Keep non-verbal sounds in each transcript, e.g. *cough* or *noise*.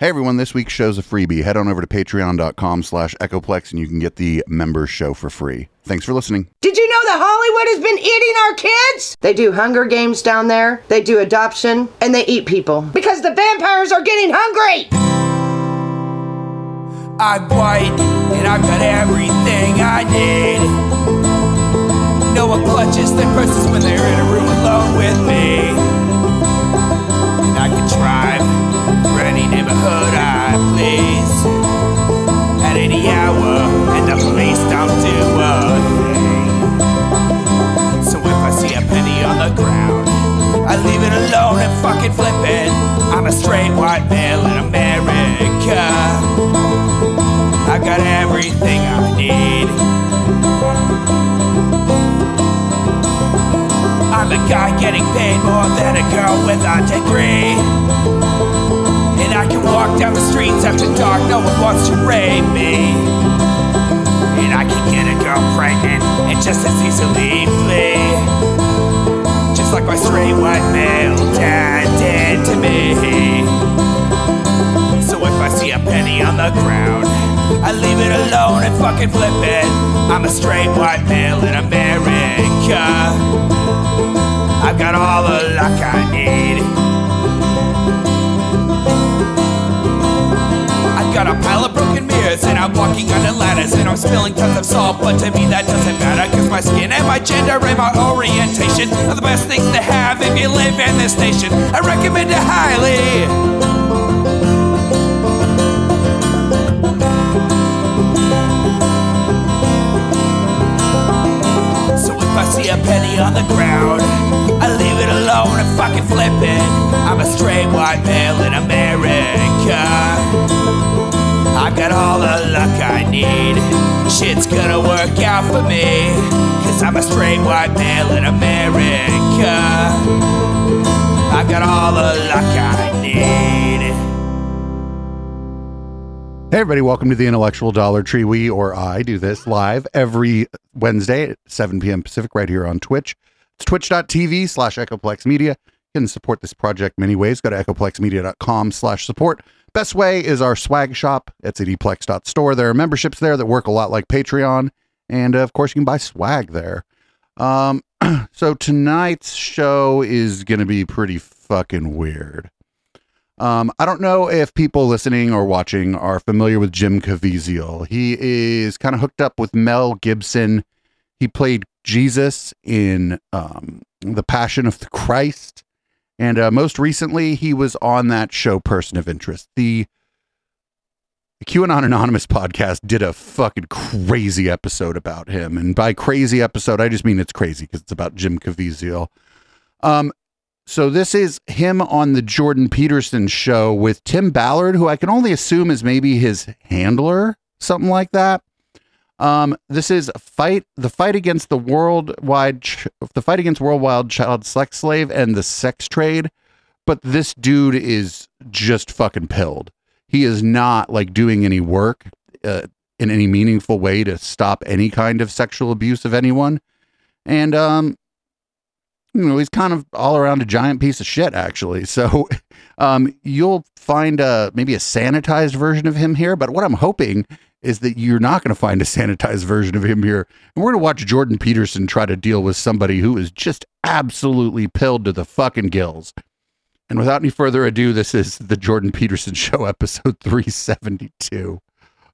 Hey everyone, this week's show's a freebie. Head on over to patreon.com slash echoplex and you can get the members show for free. Thanks for listening. Did you know that Hollywood has been eating our kids? They do Hunger Games down there, they do adoption, and they eat people. Because the vampires are getting hungry! I'm white and I've got everything I need. No one clutches their purses when they're in a room alone with me. I please at any hour, and the police don't do a thing. So if I see a penny on the ground, I leave it alone and fucking flip it. I'm a straight white male in America. I've got everything I need. I'm a guy getting paid more than a girl with a degree. I can walk down the streets after dark, no one wants to rape me. And I can get a girl pregnant and just as easily flee. Just like my straight white male dad did to me. So if I see a penny on the ground, I leave it alone and fucking flip it. I'm a straight white male in America. I've got all the luck I need. Got a pile of broken mirrors and I'm walking under ladders and I'm spilling tons of salt, but to me that doesn't matter cause my skin and my gender and my orientation are the best things to have if you live in this nation. I recommend it highly. So if I see a penny on the ground, I leave it alone and fucking flip it. I'm a straight white male in America. I've got all the luck I need. Shit's gonna work out for me. Cause I'm a straight white male in America. I've got all the luck I need. Hey everybody, welcome to the Intellectual Dollar Tree. We or I do this live every Wednesday at 7 p.m. Pacific right here on Twitch. It's twitch.tv slash echoplex media. You can support this project many ways. Go to echoplexmedia.com slash support. Best way is our swag shop. At eplex.store. There are memberships there that work a lot like Patreon. And uh, of course, you can buy swag there. Um, *clears throat* so tonight's show is going to be pretty fucking weird. Um, I don't know if people listening or watching are familiar with Jim Caviezel. He is kind of hooked up with Mel Gibson. He played Jesus in um, The Passion of the Christ. And uh, most recently, he was on that show, Person of Interest. The QAnon Anonymous podcast did a fucking crazy episode about him. And by crazy episode, I just mean it's crazy because it's about Jim Caviezel. Um, so this is him on the Jordan Peterson show with Tim Ballard, who I can only assume is maybe his handler, something like that. Um, this is fight the fight against the worldwide ch- the fight against worldwide child sex slave and the sex trade. But this dude is just fucking pilled. He is not like doing any work uh, in any meaningful way to stop any kind of sexual abuse of anyone. And um, you know, he's kind of all around a giant piece of shit, actually. So *laughs* um, you'll find a, maybe a sanitized version of him here. But what I'm hoping is that you're not going to find a sanitized version of him here. And we're going to watch Jordan Peterson try to deal with somebody who is just absolutely pilled to the fucking gills. And without any further ado, this is the Jordan Peterson *laughs* Show, episode 372.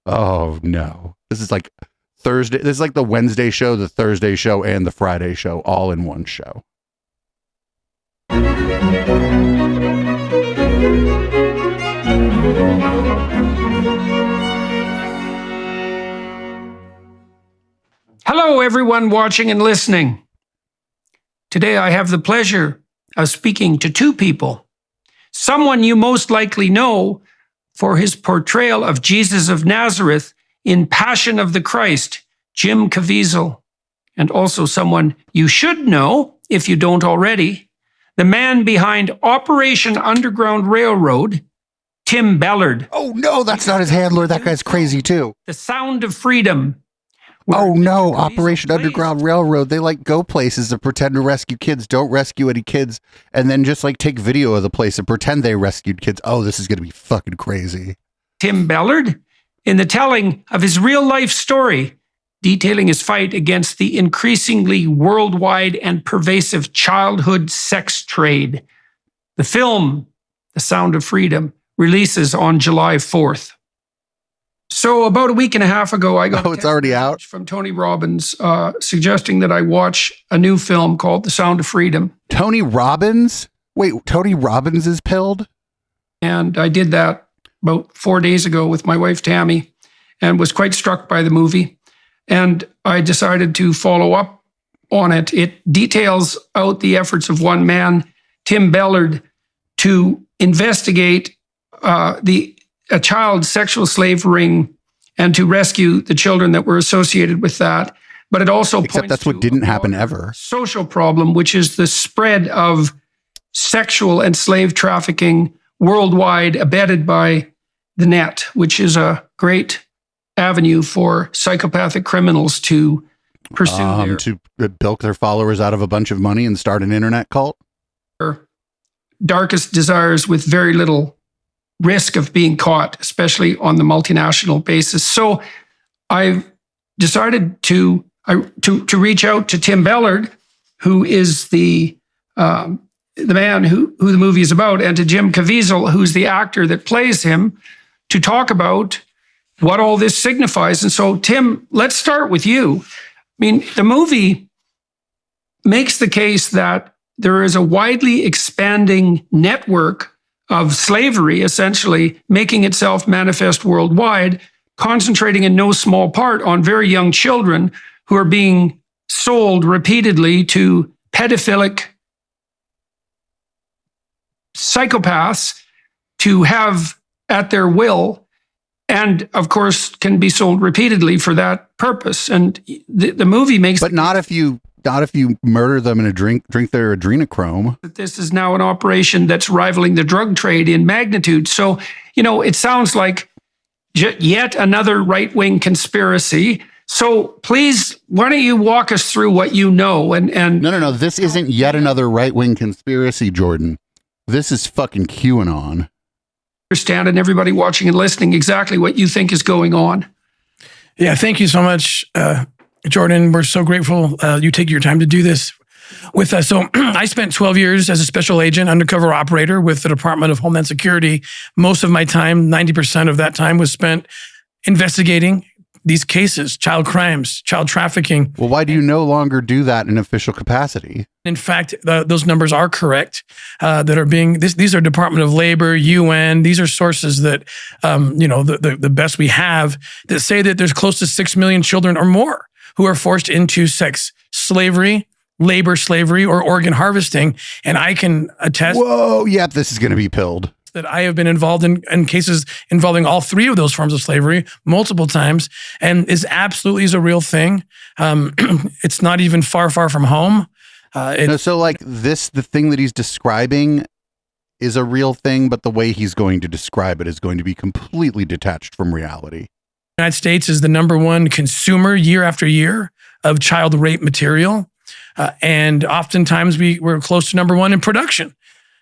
Oh, no. This is like Thursday. This is like the Wednesday show, the Thursday show, and the Friday show all in one show. Hello, everyone watching and listening. Today I have the pleasure of speaking to two people. Someone you most likely know for his portrayal of Jesus of Nazareth in Passion of the Christ, Jim Caviezel, and also someone you should know, if you don't already, the man behind Operation Underground Railroad, Tim Ballard. Oh, no, that's not his handler. That guy's crazy, too. The Sound of Freedom, Oh no, Operation. Underground Railroad. They like go places to pretend to rescue kids, don't rescue any kids, and then just like take video of the place and pretend they rescued kids. Oh, this is gonna be fucking crazy. Tim Ballard in the telling of his real life story, detailing his fight against the increasingly worldwide and pervasive childhood sex trade. The film, The Sound of Freedom, releases on July 4th. So, about a week and a half ago, I got Oh, it's already out? from Tony Robbins uh, suggesting that I watch a new film called The Sound of Freedom. Tony Robbins? Wait, Tony Robbins is pilled? And I did that about four days ago with my wife, Tammy, and was quite struck by the movie. And I decided to follow up on it. It details out the efforts of one man, Tim Ballard, to investigate uh, the a child sexual slave ring and to rescue the children that were associated with that. But it also Except points that's what didn't a happen ever. Social problem, which is the spread of sexual and slave trafficking worldwide, abetted by the net, which is a great avenue for psychopathic criminals to pursue Um, their to bilk their followers out of a bunch of money and start an internet cult? darkest desires with very little risk of being caught, especially on the multinational basis. So I've decided to to to reach out to Tim Ballard, who is the um, the man who who the movie is about, and to Jim Caviezel, who's the actor that plays him, to talk about what all this signifies. And so, Tim, let's start with you. I mean, the movie makes the case that there is a widely expanding network of slavery, essentially making itself manifest worldwide, concentrating in no small part on very young children who are being sold repeatedly to pedophilic psychopaths to have at their will and of course can be sold repeatedly for that purpose. And the, the movie makes But not if you not if you murder them in a drink drink their adrenochrome. this is now an operation that's rivaling the drug trade in magnitude. So, you know, it sounds like j- yet another right wing conspiracy. So, please, why don't you walk us through what you know and and No, no, no. This isn't yet another right wing conspiracy, Jordan. This is fucking QAnon. understand and everybody watching and listening exactly what you think is going on. Yeah, thank you so much, uh, Jordan. We're so grateful uh, you take your time to do this with us. So, *clears throat* I spent 12 years as a special agent, undercover operator with the Department of Homeland Security. Most of my time, 90% of that time, was spent investigating these cases child crimes, child trafficking. Well, why do you no longer do that in official capacity? In fact, the, those numbers are correct. Uh, that are being this, these are Department of Labor, UN. These are sources that um, you know the, the the best we have that say that there's close to six million children or more who are forced into sex slavery, labor slavery, or organ harvesting. And I can attest Whoa, yep, this is going to be pilled. that I have been involved in, in cases involving all three of those forms of slavery multiple times, and is absolutely is a real thing. Um, *clears throat* it's not even far, far from home. Uh, it, No, so like this, the thing that he's describing is a real thing, but the way he's going to describe it is going to be completely detached from reality. United States is the number one consumer year after year of child rape material. Uh, and oftentimes we, we're close to number one in production.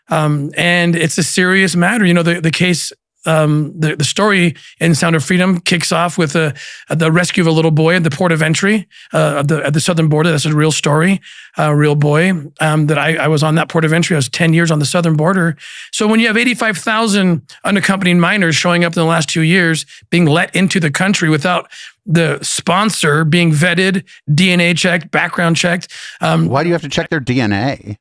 Um, and it's a serious matter. You know, the, the case, um, the, the story in Sound of Freedom kicks off with a, the rescue of a little boy at the port of entry uh, at, the, at the southern border. That's a real story, a real boy um, that I, I was on that port of entry. I was 10 years on the southern border. So when you have 85,000 unaccompanied minors showing up in the last two years, being let into the country without the sponsor being vetted, DNA checked, background checked. Um, Why do you have to check their DNA?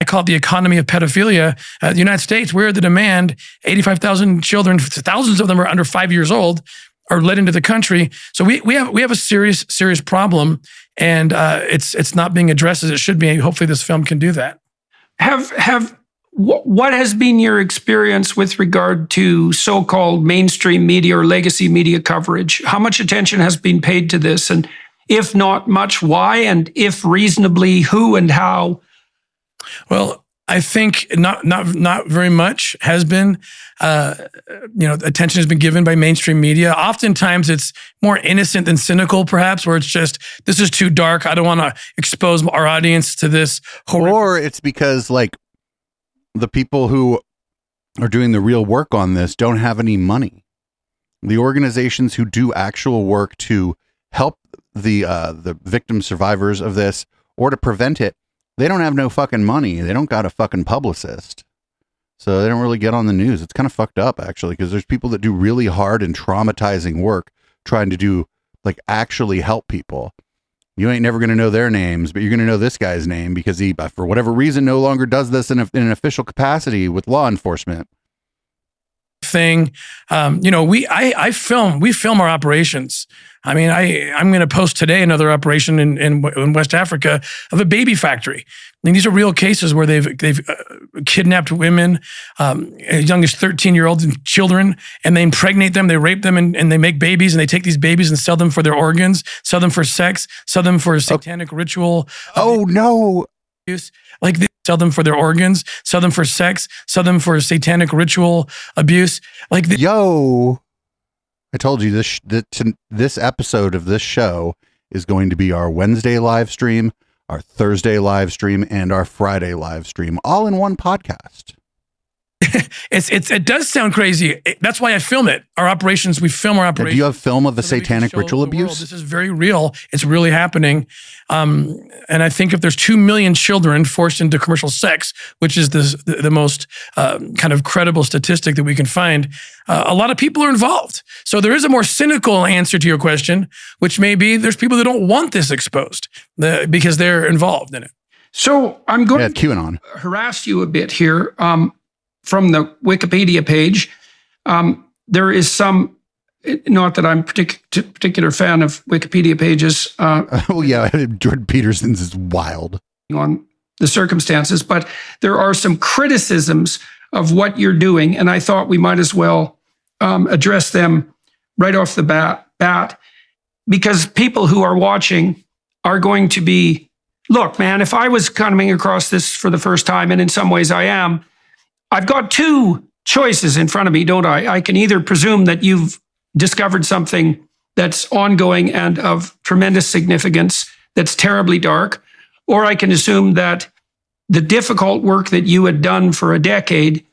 I call it the economy of pedophilia. Uh, the United States, we're the demand. 85,000 children, thousands of them are under five years old, are let into the country. So we, we have we have a serious serious problem, and uh, it's it's not being addressed as it should be. Hopefully, this film can do that. Have have wh- what has been your experience with regard to so-called mainstream media or legacy media coverage? How much attention has been paid to this, and if not much, why? And if reasonably, who and how? Well, I think not not not very much has been. Uh, you know, attention has been given by mainstream media. Oftentimes, it's more innocent than cynical, perhaps, where it's just this is too dark. I don't want to expose our audience to this. Horrific. Or it's because like the people who are doing the real work on this don't have any money. The organizations who do actual work to help the uh, the victim survivors of this or to prevent it, they don't have no fucking money. They don't got a fucking publicist. So they don't really get on the news. It's kind of fucked up actually because there's people that do really hard and traumatizing work trying to do like actually help people. You ain't never going to know their names, but you're going to know this guy's name because he, for whatever reason, no longer does this in, a, in an official capacity with law enforcement. Thing. Um, you know, we I, I film we film our operations. I mean, I I'm going to post today another operation in, in in West Africa of a baby factory. I mean, these are real cases where they've they've uh, kidnapped women, um, as young as 13 year olds and children, and they impregnate them, they rape them, and, and they make babies, and they take these babies and sell them for their organs, sell them for sex, sell them for satanic ritual Oh no! Like they sell them for their organs, sell them for sex, sell them for satanic ritual abuse. Like the, Yo, I told you this this episode of this show is going to be our Wednesday live stream, our Thursday live stream, and our Friday live stream, all in one podcast. *laughs* it's it's it does sound crazy. It- that's why I film it. Our operations, we film our Now, operations. do you have film of the so that we can satanic ritual the world abuse? This is very real. It's really happening. Um, and I think if there's two million children forced into commercial sex, which is the the, the most um, kind of credible statistic that we can find, uh, a lot of people are involved. So there is a more cynical answer to your question, which may be there's people that don't want this exposed the, because they're involved in it. So I'm going Yeah, to QAnon. harass you a bit here um, from the Wikipedia page. Um, there is some, not that I'm partic- particular fan of Wikipedia pages uh, *laughs* Oh yeah, *laughs* Jordan Peterson's is wild. on the circumstances, but there are some criticisms of what you're doing, and I thought we might as well um, address them right off the bat, bat, because people who are watching are going to be, look, man, if I was coming across this for the first time, and in some ways I am, I've got two choices in front of me, don't I? I can either presume that you've discovered something that's ongoing and of tremendous significance that's terribly dark, or I can assume that the difficult work that you had done for a decade,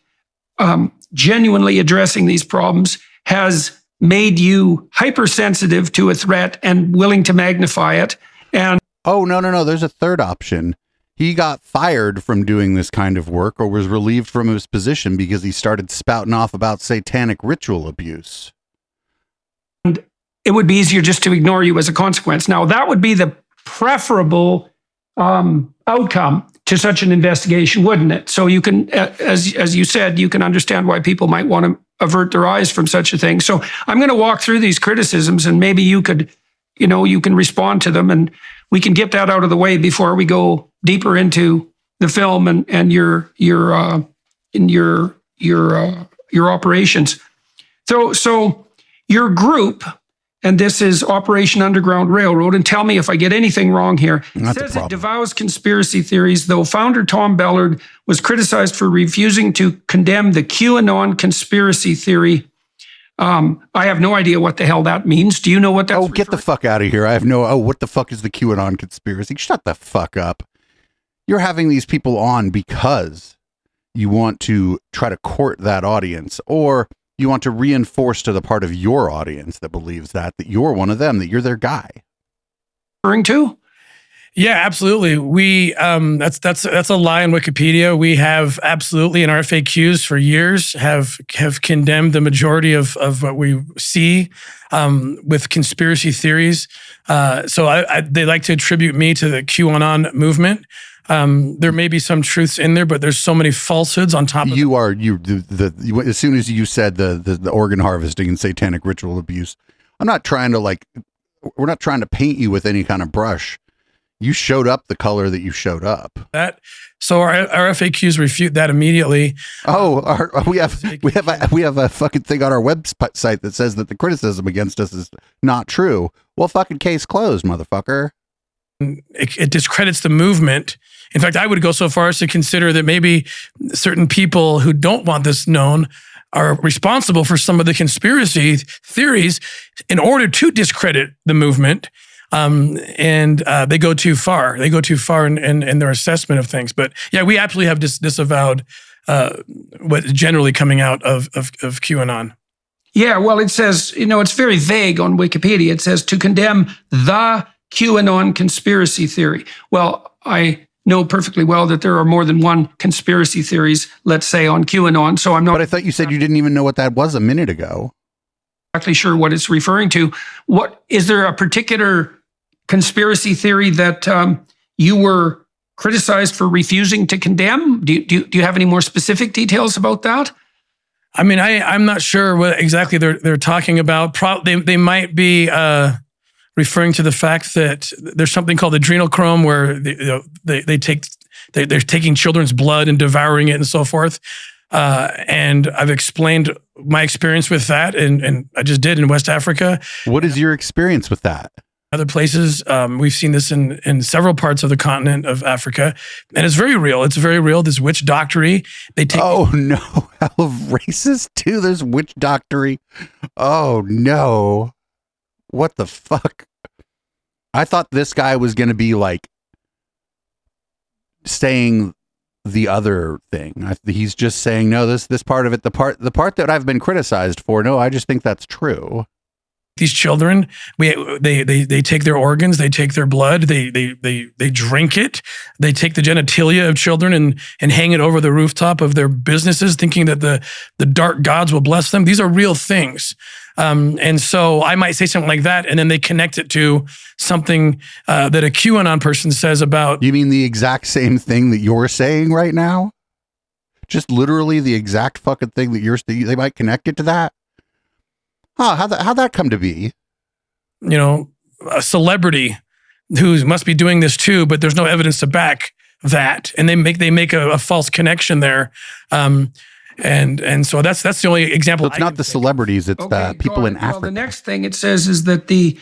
um, genuinely addressing these problems, has made you hypersensitive to a threat and willing to magnify it. And Oh no no no! There's a third option. He got fired from doing this kind of work, or was relieved from his position because he started spouting off about satanic ritual abuse. And it would be easier just to ignore you as a consequence. Now, that would be the preferable um, outcome to such an investigation, wouldn't it? So you can, as as you said, you can understand why people might want to avert their eyes from such a thing. So I'm going to walk through these criticisms, and maybe you could, you know, you can respond to them, and we can get that out of the way before we go deeper into the film and and your your uh, in your your uh, your operations. So so your group and this is Operation Underground Railroad. And tell me if I get anything wrong here. Not the says it devours conspiracy theories, though founder Tom Ballard was criticized for refusing to condemn the QAnon conspiracy theory. Um, I have no idea what the hell that means. Do you know what that? oh, get the fuck out of here! I have no. Oh, what the fuck is the QAnon conspiracy? Shut the fuck up! You're having these people on because you want to try to court that audience, or you want to reinforce to the part of your audience that believes that that you're one of them, that you're their guy. referring to? Yeah, absolutely. We um, that's that's that's a lie on Wikipedia. We have absolutely in our FAQs for years have have condemned the majority of of what we see um, with conspiracy theories. Uh, so I, I, they like to attribute me to the QAnon movement. Um, there may be some truths in there, but there's so many falsehoods on top of you are you the, the as soon as you said the, the the organ harvesting and satanic ritual abuse i'm not trying to like we're not trying to paint you with any kind of brush you showed up the color that you showed up that. So our, our FAQs refute that immediately. oh um, our, we have we have a, we have a fucking thing on our website that says that the criticism against us is not true well fucking case closed motherfucker mm, it, it discredits the movement In fact, I would go so far as to consider that maybe certain people who don't want this known are responsible for some of the conspiracy theories in order to discredit the movement. Um, and uh, they go too far. They go too far in, in, in their assessment of things. But yeah, we absolutely have dis- disavowed uh, what is generally coming out of, of, of QAnon. Yeah, well, it says, you know, it's very vague on Wikipedia. It says to condemn the QAnon conspiracy theory. Well, I know perfectly well that there are more than one conspiracy theories, let's say, on QAnon. So I'm not But I thought you said you didn't even know what that was a minute ago. exactly sure what it's referring to. What is there a particular conspiracy theory that um, you were criticized for refusing to condemn? Do you, do, you, do you have any more specific details about that? I mean, I, I'm not sure what exactly they're, they're talking about. Pro- they, they might be uh, referring to the fact that there's something called adrenochrome where they, you know, they, they take, they, they're taking children's blood and devouring it and so forth. Uh, and I've explained my experience with that, and, and I just did in West Africa. What is your experience with that? Other places. Um, we've seen this in in several parts of the continent of Africa, and it's very real. It's very real. This witch doctory. They take. Oh *laughs* no, hell racist too. There's witch doctory. Oh no, what the fuck? I thought this guy was gonna be like saying the other thing. I, he's just saying no. This this part of it, the part the part that I've been criticized for. No, I just think that's true. These children, we they they they take their organs, they take their blood, they they they they drink it, they take the genitalia of children and and hang it over the rooftop of their businesses, thinking that the the dark gods will bless them. These are real things. Um, and so I might say something like that, and then they connect it to something uh, that a QAnon person says about You mean the exact same thing that you're saying right now? Just literally the exact fucking thing that you're. They might connect it to that. Huh? How that how that come to be? you know, a celebrity who must be doing this too, but there's no evidence to back that, and they make they make a, a false connection there, um, and and so that's that's the only example. So it's I not the think. celebrities; it's the people in on. Well, Africa. the next thing it says is that the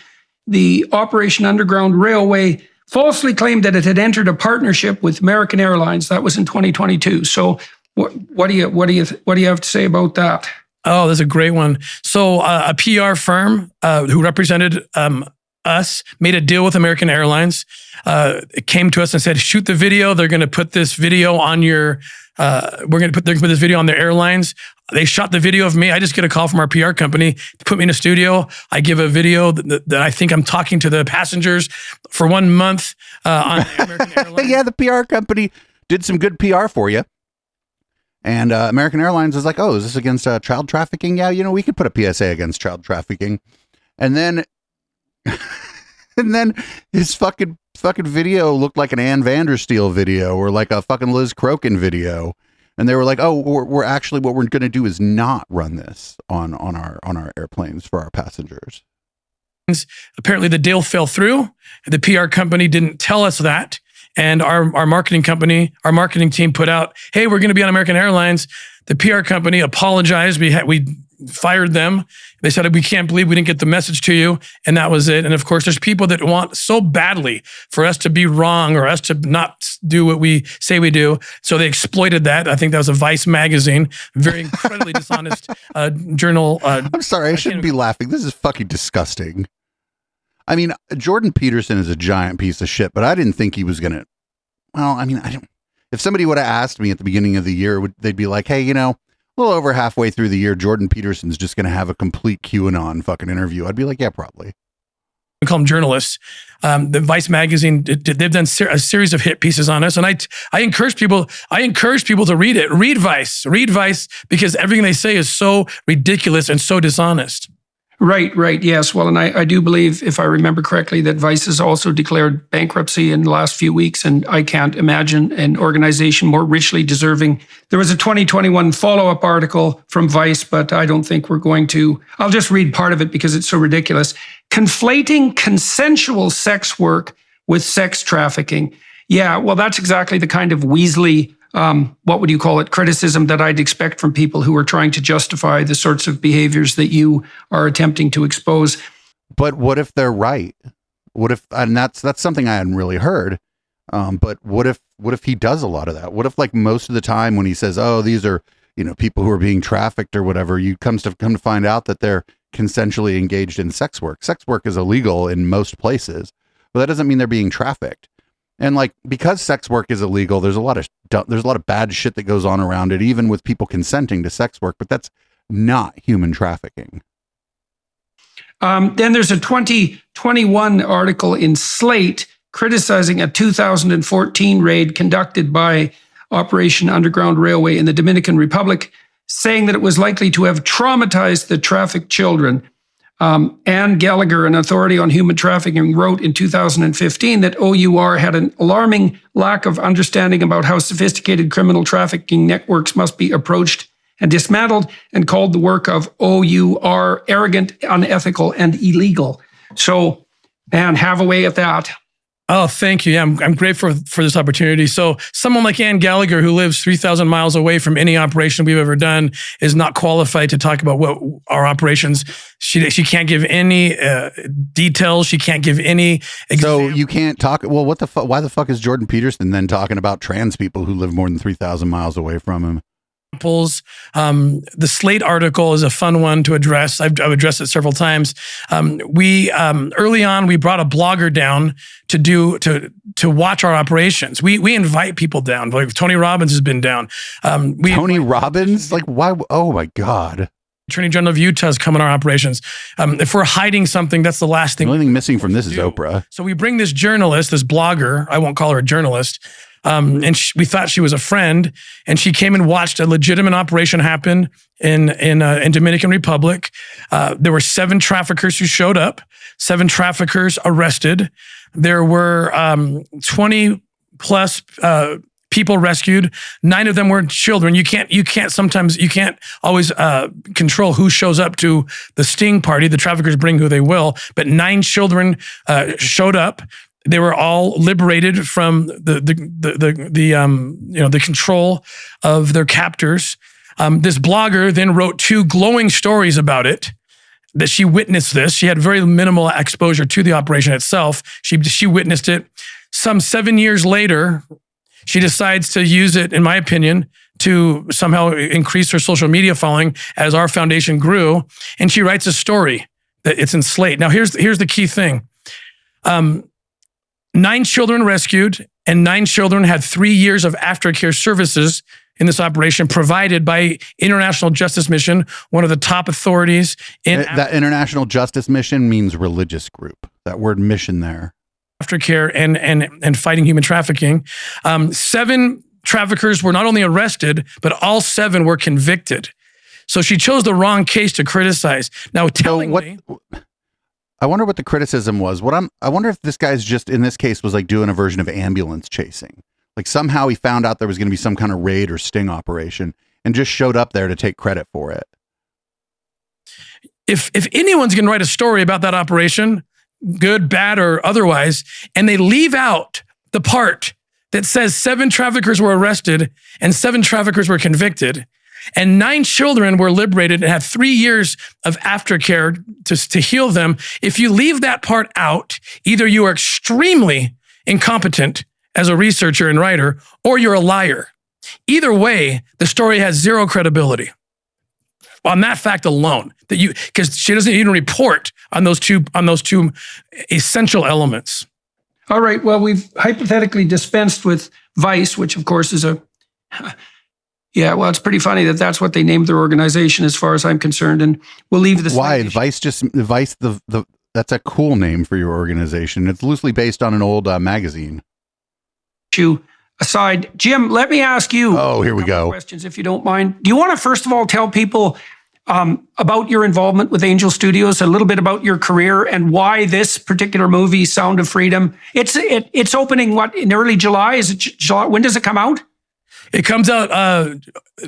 the Operation Underground Railway falsely claimed that it had entered a partnership with American Airlines. That was in 2022. So what, what do you what do you what do you have to say about that? Oh, that's a great one. So uh, a PR firm uh, who represented um, us made a deal with American Airlines. Uh, it came to us and said, "Shoot the video. They're going to put this video on your. Uh, we're going to put, they're gonna put this video on their airlines." They shot the video of me. I just get a call from our PR company to put me in a studio. I give a video that, that I think I'm talking to the passengers for one month uh, on *laughs* American *laughs* Airlines. yeah, the PR company did some good PR for you. And uh, American Airlines was like, "Oh, is this against uh, child trafficking? Yeah, you know, we could put a PSA against child trafficking." And then, *laughs* and then his fucking fucking video looked like an Ann Vandersteel video or like a fucking Liz Crokin video. And they were like, "Oh, we're, we're actually what we're going to do is not run this on on our on our airplanes for our passengers." apparently the deal fell through. The PR company didn't tell us that. And our, our marketing company, our marketing team put out, hey, we're going to be on American Airlines. The PR company apologized. We had, we fired them. They said, we can't believe we didn't get the message to you. And that was it. And of course, there's people that want so badly for us to be wrong or us to not do what we say we do. So they exploited that. I think that was a Vice magazine, very incredibly *laughs* dishonest uh, journal. Uh, I'm sorry, I shouldn't be laughing. This is fucking disgusting. I mean, Jordan Peterson is a giant piece of shit, but I didn't think he was gonna. Well, I mean, I don't. If somebody would have asked me at the beginning of the year, would they'd be like, "Hey, you know, a little over halfway through the year, Jordan Peterson's just gonna have a complete QAnon fucking interview." I'd be like, "Yeah, probably." we call them journalists. Um, the Vice magazine, they've done a series of hit pieces on us, and I, I encourage people, I encourage people to read it. Read Vice, read Vice, because everything they say is so ridiculous and so dishonest. Right, right. Yes. Well, and I, I do believe, if I remember correctly, that Vice has also declared bankruptcy in the last few weeks. And I can't imagine an organization more richly deserving. There was a 2021 follow up article from Vice, but I don't think we're going to. I'll just read part of it because it's so ridiculous. Conflating consensual sex work with sex trafficking. Yeah, well, that's exactly the kind of Weasley um, what would you call it, criticism that I'd expect from people who are trying to justify the sorts of behaviors that you are attempting to expose. But what if they're right? What if? And that's that's something I hadn't really heard. Um, but what if what if he does a lot of that? What if like most of the time when he says, "Oh, these are you know people who are being trafficked or whatever," you comes to come to find out that they're consensually engaged in sex work. Sex work is illegal in most places, but that doesn't mean they're being trafficked. And like because sex work is illegal, there's a lot of there's a lot of bad shit that goes on around it, even with people consenting to sex work. But that's not human trafficking. Um, then there's a 2021 article in Slate criticizing a 2014 raid conducted by Operation Underground Railway in the Dominican Republic, saying that it was likely to have traumatized the trafficked children. Um, Anne Gallagher, an authority on human trafficking, wrote in 2015 that OUR had an alarming lack of understanding about how sophisticated criminal trafficking networks must be approached and dismantled, and called the work of OUR arrogant, unethical, and illegal. So, Anne, have a way at that. Oh, thank you. Yeah, I'm, I'm grateful for, for this opportunity. So, someone like Anne Gallagher, who lives 3,000 miles away from any operation we've ever done, is not qualified to talk about what our operations. She she can't give any uh, details. She can't give any. So you can't talk. Well, what the fuck? Why the fuck is Jordan Peterson then talking about trans people who live more than 3,000 miles away from him? Examples. Um, the Slate article is a fun one to address. I've, I've addressed it several times. Um, we um, early on we brought a blogger down to do to to watch our operations. We we invite people down. Like Tony Robbins has been down. Um, we Tony Robbins, like why? Oh my god. Attorney General of Utah has come in our operations. Um, if we're hiding something, that's the last thing. The only thing missing from this is Oprah. So we bring this journalist, this blogger. I won't call her a journalist. Um, and she, we thought she was a friend, and she came and watched a legitimate operation happen in in uh, in Dominican Republic. Uh, there were seven traffickers who showed up, seven traffickers arrested. There were um, twenty plus uh, people rescued. Nine of them were children. You can't you can't sometimes you can't always uh, control who shows up to the sting party. The traffickers bring who they will, but nine children uh, showed up. They were all liberated from the the the the, the um you know the control of their captors. Um, this blogger then wrote two glowing stories about it. That she witnessed this. She had very minimal exposure to the operation itself. She she witnessed it. Some seven years later, she decides to use it, in my opinion, to somehow increase her social media following as our foundation grew. And she writes a story that it's in Slate. Now, here's here's the key thing. Um, nine children rescued, and nine children had three years of aftercare services in this operation provided by International Justice Mission, one of the top authorities in It- that International Justice Mission means religious group. That word mission there. aftercare and and and fighting human trafficking. Um, seven traffickers were not only arrested, but all seven were convicted. So she chose the wrong case to criticize. Now, So tellingly, what? I wonder what the criticism was. What I'm. I wonder if this guy's just in this case was like doing a version of ambulance chasing. Like somehow he found out there was going to be some kind of raid or sting operation and just showed up there to take credit for it. if if anyone's going to write a story about that operation, good, bad, or otherwise, and they leave out the part that says seven traffickers were arrested and seven traffickers were convicted, and nine children were liberated and had three years of aftercare to, to heal them. If you leave that part out, either you are extremely incompetent as a researcher and writer, or you're a liar. Either way, the story has zero credibility on that fact alone that you because she doesn't even report on those two on those two essential elements All right. Well, we've hypothetically dispensed with Vice, which of course is a. Yeah, well, it's pretty funny that that's what they named their organization, as far as I'm concerned. And we'll leave this. Why Vice just Vice the the that's a cool name for your organization. It's loosely based on an old uh, magazine. issue aside, Jim, let me ask you. Oh, here we go. Questions, if you don't mind. Do you want to first of all tell people um, about your involvement with Angel Studios, a little bit about your career, and why this particular movie, Sound of Freedom? It's it, it's opening what in early July? Is it July? When does it come out? It comes out uh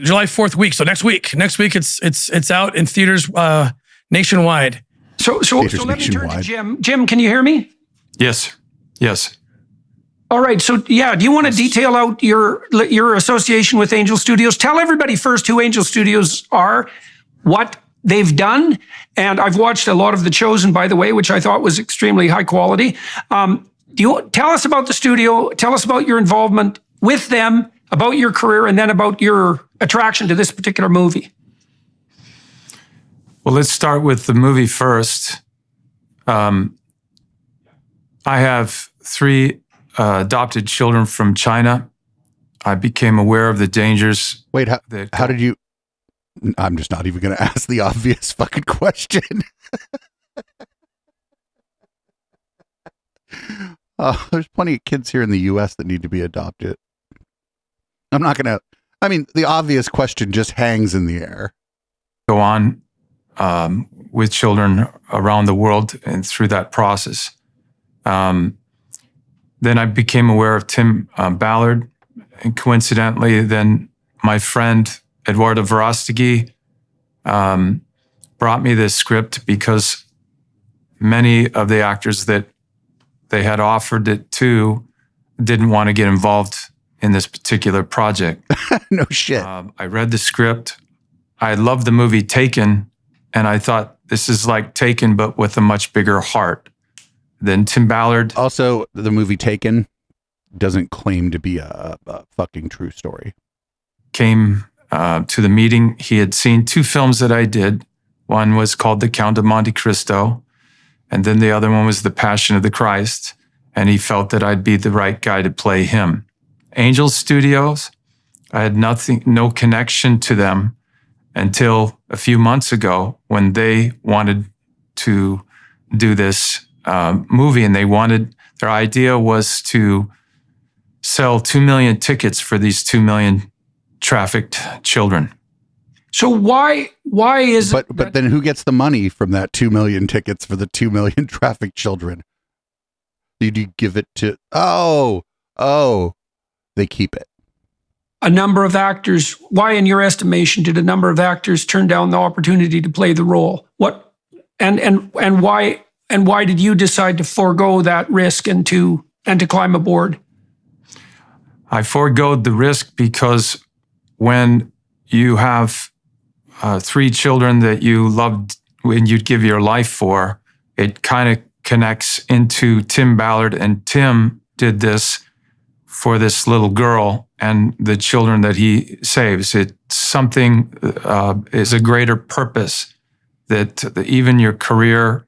july 4th week so next week next week it's it's it's out in theaters uh nationwide So so, Theaters so let me turn to nationwide. Jim. Jim, can you hear me? Yes. Yes. All right. So yeah, do you want to detail out your your association with Angel Studios? Tell everybody first who Angel Studios are, what they've done, and I've watched a lot of The Chosen, by the way, which I thought was extremely high quality. Um, Do you tell us about the studio? Tell us about your involvement with them, about your career, and then about your attraction to this particular movie. Well, let's start with the movie first. Um, I have three uh, adopted children from China. I became aware of the dangers Wait, how, that how did you? I'm just not even going *laughs* to ask the obvious fucking question. uh, *laughs* there's plenty of kids here in the U.S. that need to be adopted. I'm not going to. I mean, the obvious question just hangs in the air. go on um, with children around the world and through that process. Um, then I became aware of Tim uh, Ballard, and coincidentally, then my friend Eduardo Verástegui um, brought me this script because many of the actors that they had offered it to didn't want to get involved in this particular project. *laughs* no shit. Um, I read the script. I loved the movie Taken, and I thought this is like Taken, but with a much bigger heart. than Tim Ballard. also, the movie Taken doesn't claim to be a, a fucking true story. came uh, to the meeting. He had seen two films that I did. One was called The Count of Monte Cristo, and then the other one was The Passion of the Christ. And he felt that I'd be the right guy to play him. Angel Studios, I had nothing, no connection to them until a few months ago when they wanted to do this uh, movie, and they wanted their idea was to sell two million tickets for these two million trafficked children. So why why is But it but that- then who gets the money from that two million tickets for the two million *laughs* trafficked children? Did you give it to? Oh oh, they keep it. a number of actors? Why, in your estimation, did a number of actors turn down the opportunity to play the role? What and and and why and why did you decide to forego that risk and to and to climb aboard? I foregoed the risk because when you have uh, three children that you loved and you'd give your life for, it kind of connects into Tim Ballard. And Tim did this for this little girl and the children that he saves. It's something uh, is a greater purpose that, that even your career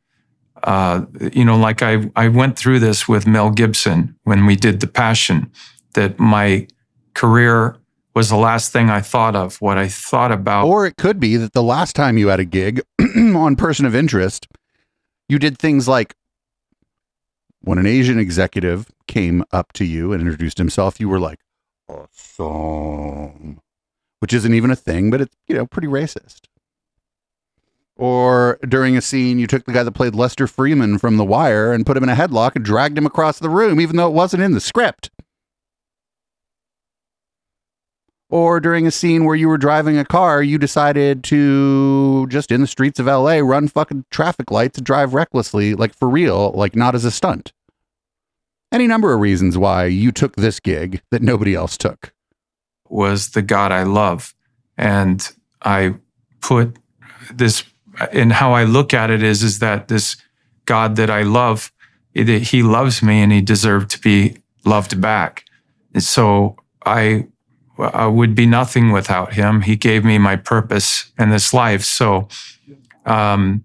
uh, you know, like I, I went through this with Mel Gibson when we did The Passion, that my career was the last thing I thought of. What I thought about Or it could be that the last time you had a gig *clears throat* on Person of Interest, you did things like when an Asian executive came up to you and introduced himself, you were like, awesome, which isn't even a thing, but it's, you know, pretty racist. Or during a scene, you took the guy that played Lester Freamon from The Wire and put him in a headlock and dragged him across the room, even though it wasn't in the script. Or during a scene where you were driving a car, you decided to just in the streets of LA run fucking traffic lights and drive recklessly, like for real, like not as a stunt. Any number of reasons why you took this gig that nobody else took. was the God I love. And I put this, and how I look at it is, is that this God that I love, that he loves me and he deserved to be loved back. And so I, I would be nothing without him. He gave me my purpose in this life. So, um,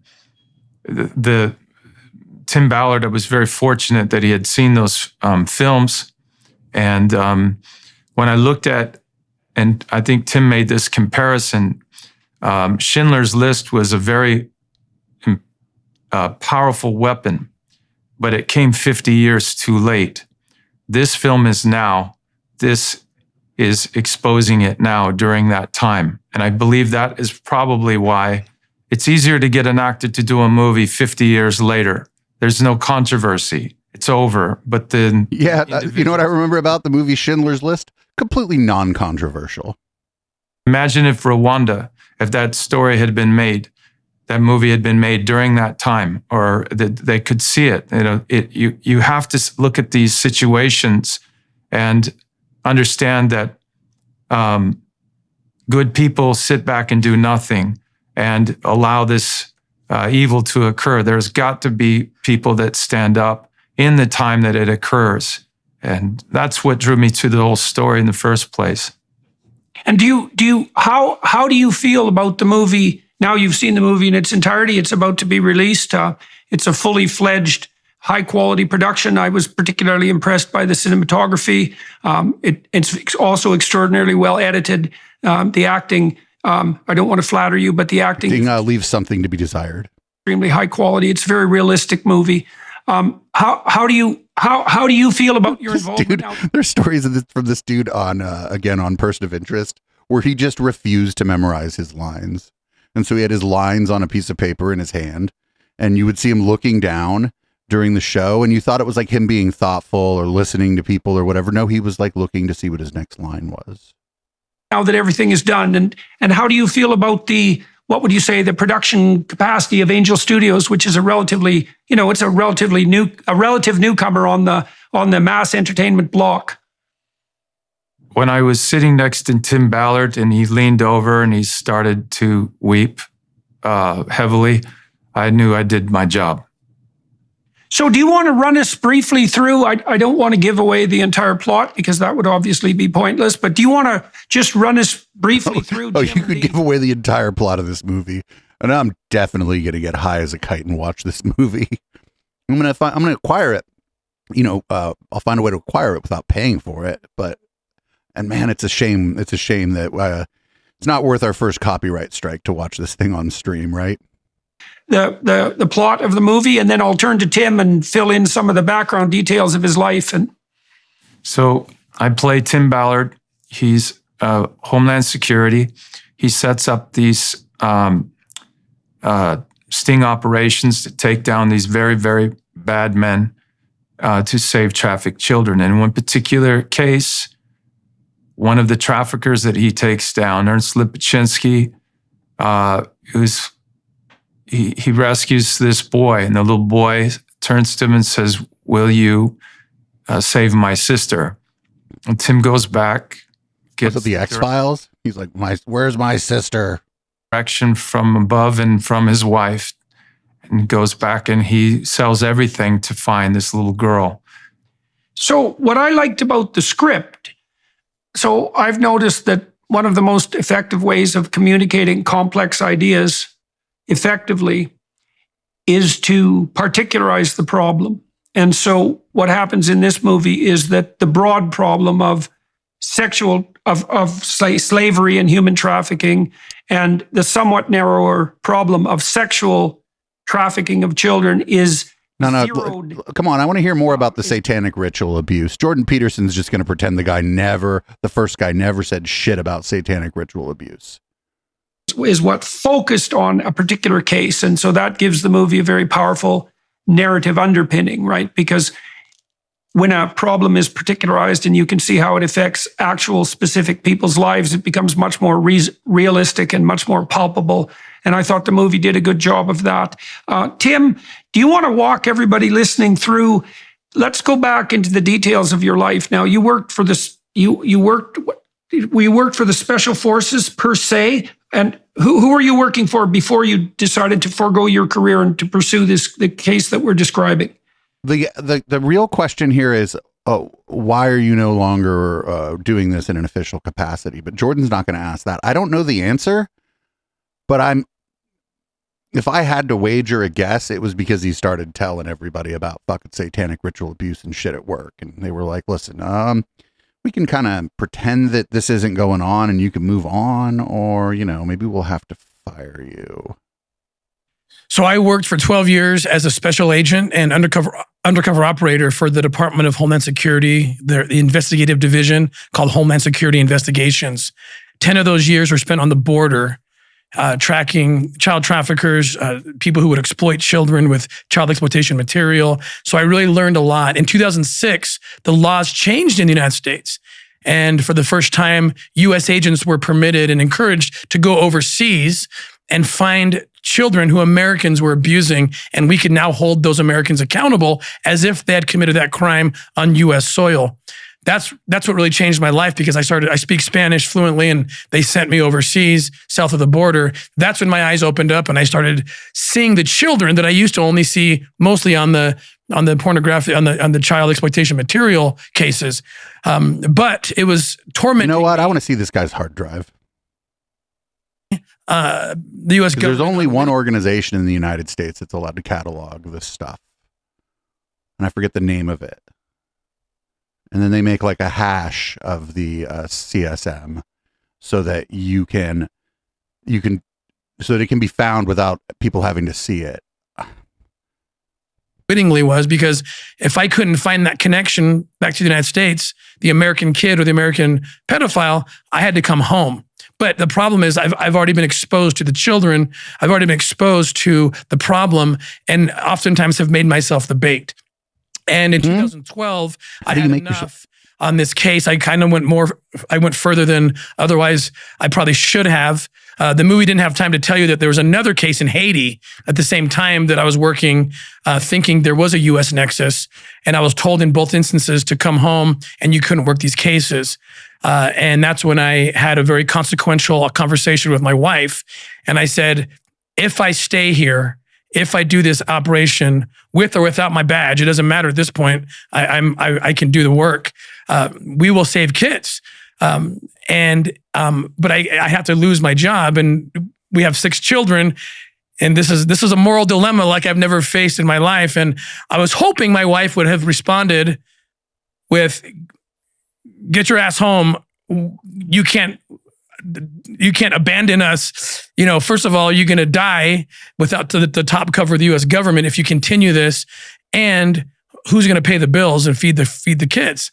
the, the Tim Ballard, I was very fortunate that he had seen those um, films. And um, when I looked at, and I think Tim made this comparison, um, Schindler's List was a very um, uh, powerful weapon, but it came 50 years too late. This film is now, this is exposing it now during that time. And I believe that is probably why it's easier to get an actor to do a movie 50 years later. There's no controversy. It's over. But then, Yeah, uh, you know what I remember about the movie Schindler's List? Completely non controversial. imagine if Rwanda, if that story had been made, that movie had been made during that time, or that they could see it. You know, it you you have to look at these situations and understand that um, good people sit back and do nothing and allow this uh, evil to occur. There's got to be people that stand up in the time that it occurs. And that's what drew me to the whole story in the first place. And do you do you how how do you feel about the movie? Now you've seen the movie in its entirety. It's about to be released. Uh, it's a fully fledged, high quality production. I was particularly impressed by the cinematography. Um, it, it's also extraordinarily well edited. Um, the acting. Um, I don't want to flatter you, but the acting Thing, uh, leaves something to be desired. extremely high quality. It's a very realistic movie. Um, how how do you how how do you feel about your *laughs* involvement dude, now? there's stories of this, from this dude on uh, again on Person of Interest where he just refused to memorize his lines, and so he had his lines on a piece of paper in his hand, and you would see him looking down during the show, and you thought it was like him being thoughtful or listening to people or whatever. No, he was like looking to see what his next line was. now that everything is done and and how do you feel about the what would you say the production capacity of Angel Studios which is a relatively you know it's a relatively new a relative newcomer on the on the mass entertainment block When I was sitting next to Tim Ballard and he leaned over and he started to weep uh, heavily, I knew I did my job. So do you want to run us briefly through I, I don't want to give away the entire plot because that would obviously be pointless but do you want to just run us briefly through Oh, Jim you could give away the entire plot of this movie, and I'm definitely gonna get high as a kite and watch this *laughs* movie. I'm gonna find, I'm gonna acquire it. You know, uh, I'll find a way to acquire it without paying for it. But and man, it's a shame. It's a shame that uh, it's not worth our first copyright strike to watch this thing on stream, right? The, the the plot of the movie and then I'll turn to Tim and fill in some of the background details of his life and So I play Tim Ballard. He's uh, Homeland Security. He sets up these um, uh, sting operations to take down these very, very bad men uh, to save trafficked children. And in one particular case, one of the traffickers that he takes down, Ernst Lipachinski, uh, who's he, he rescues this boy, and the little boy turns to him and says, "Will you uh, save my sister?" And Tim goes back, Was gets it the X Files? He's like, my, where's my sister? direction from above and from his wife, and goes back and he sells everything to find this little girl. So, what I liked about the script, so I've noticed that one of the most effective ways of communicating complex ideas effectively is to particularize the problem. And so, what happens in this movie is that the broad problem of sexual, of, of sla- slavery and human trafficking, and the somewhat narrower problem of sexual trafficking of children is No, no. zeroed Come on. I want to hear more about the satanic ritual abuse. Jordan Peterson's just going to pretend the guy never, the first guy never said shit about satanic ritual abuse. Is what focused on a particular case. And so that gives the movie a very powerful narrative underpinning, right? Because when a problem is particularized and you can see how it affects actual specific people's lives, it becomes much more re- realistic and much more palpable. And I thought the movie did a good job of that. Uh, Tim, do you want to walk everybody listening through? Let's go back into the details of your life. Now, you worked for this. You you worked. We worked for the special forces per se. And who who were you working for before you decided to forego your career and to pursue this the case that we're describing? the the the real question here is oh why are you no longer uh, doing this in an official capacity but jordan's not going to ask that i don't know the answer but i'm if i had to wager a guess it was because he started telling everybody about fucking satanic ritual abuse and shit at work and they were like listen um we can kind of pretend that this isn't going on and you can move on or you know maybe we'll have to fire you So I worked for 12 years as a special agent and undercover undercover operator for the Department of Homeland Security, the, investigative division called Homeland Security Investigations. 10 of those years were spent on the border uh, tracking child traffickers, uh, people who would exploit children with child exploitation material. So I really learned a lot. In 2006, the laws changed in the United States. And for the first time, US agents were permitted and encouraged to go overseas and find children who Americans were abusing. And we could now hold those Americans accountable as if they had committed that crime on US soil. That's that's what really changed my life because I started I speak Spanish fluently and they sent me overseas south of the border. That's when my eyes opened up and I started seeing the children that I used to only see mostly on the on the pornography on the on the child exploitation material cases. Um, but it was torment. You know what? I want to see this guy's hard drive. uh, the U.S. There's only one organization in the United States that's allowed to catalog this stuff. And I forget the name of it. And then they make like a hash of the uh, CSM so that you can, you can, so that it can be found without people having to see it. wittingly was because if I couldn't find that connection back to the United States, the American kid or the American pedophile, I had to come home. But the problem is, I've, I've already been exposed to the children. I've already been exposed to the problem and oftentimes have made myself the bait. And in Mhm. 2012, I How you had enough yourself- on this case. I kind of went more, I went further than otherwise I probably should have. Uh, the movie didn't have time to tell you that there was another case in Haiti at the same time that I was working, uh, thinking there was a U.S. nexus, and I was told in both instances to come home and you couldn't work these cases. Uh, and that's when I had a very consequential conversation with my wife, and I said, if I stay here, if I do this operation with or without my badge, it doesn't matter at this point. I, I'm I, I can do the work. Uh, we will save kids. Um, and um, but I, I have to lose my job, and we have six children, and this is this is a moral dilemma like I've never faced in my life. And I was hoping my wife would have responded with, "Get your ass home. You can't." You can't abandon us. You know, first of all, you're going to die without the, the top cover of the U.S. government if you continue this. And who's going to pay the bills and feed the feed the kids?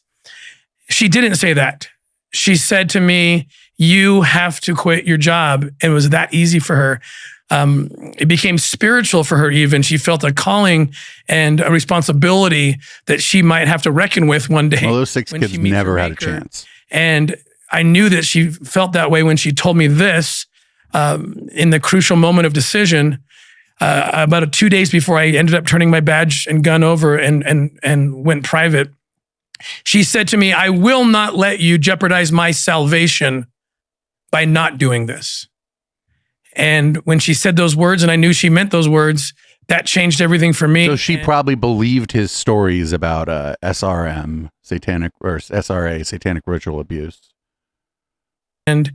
She didn't say that she said to me, "You have to quit your job." And it was that easy for her. Um, it became spiritual for her. Even she felt a calling and a responsibility that she might have to reckon with one day. Well, those six kids never had a chance. And I knew that she felt that way when she told me this um, in the crucial moment of decision. Uh, about two days before I ended up turning my badge and gun over and and and went private, she said to me, "I will not let you jeopardize my salvation by not doing this." And when she said those words, and I knew she meant those words, that changed everything for me. So she And- probably believed his stories about uh, SRM, satanic or SRA, satanic ritual abuse. And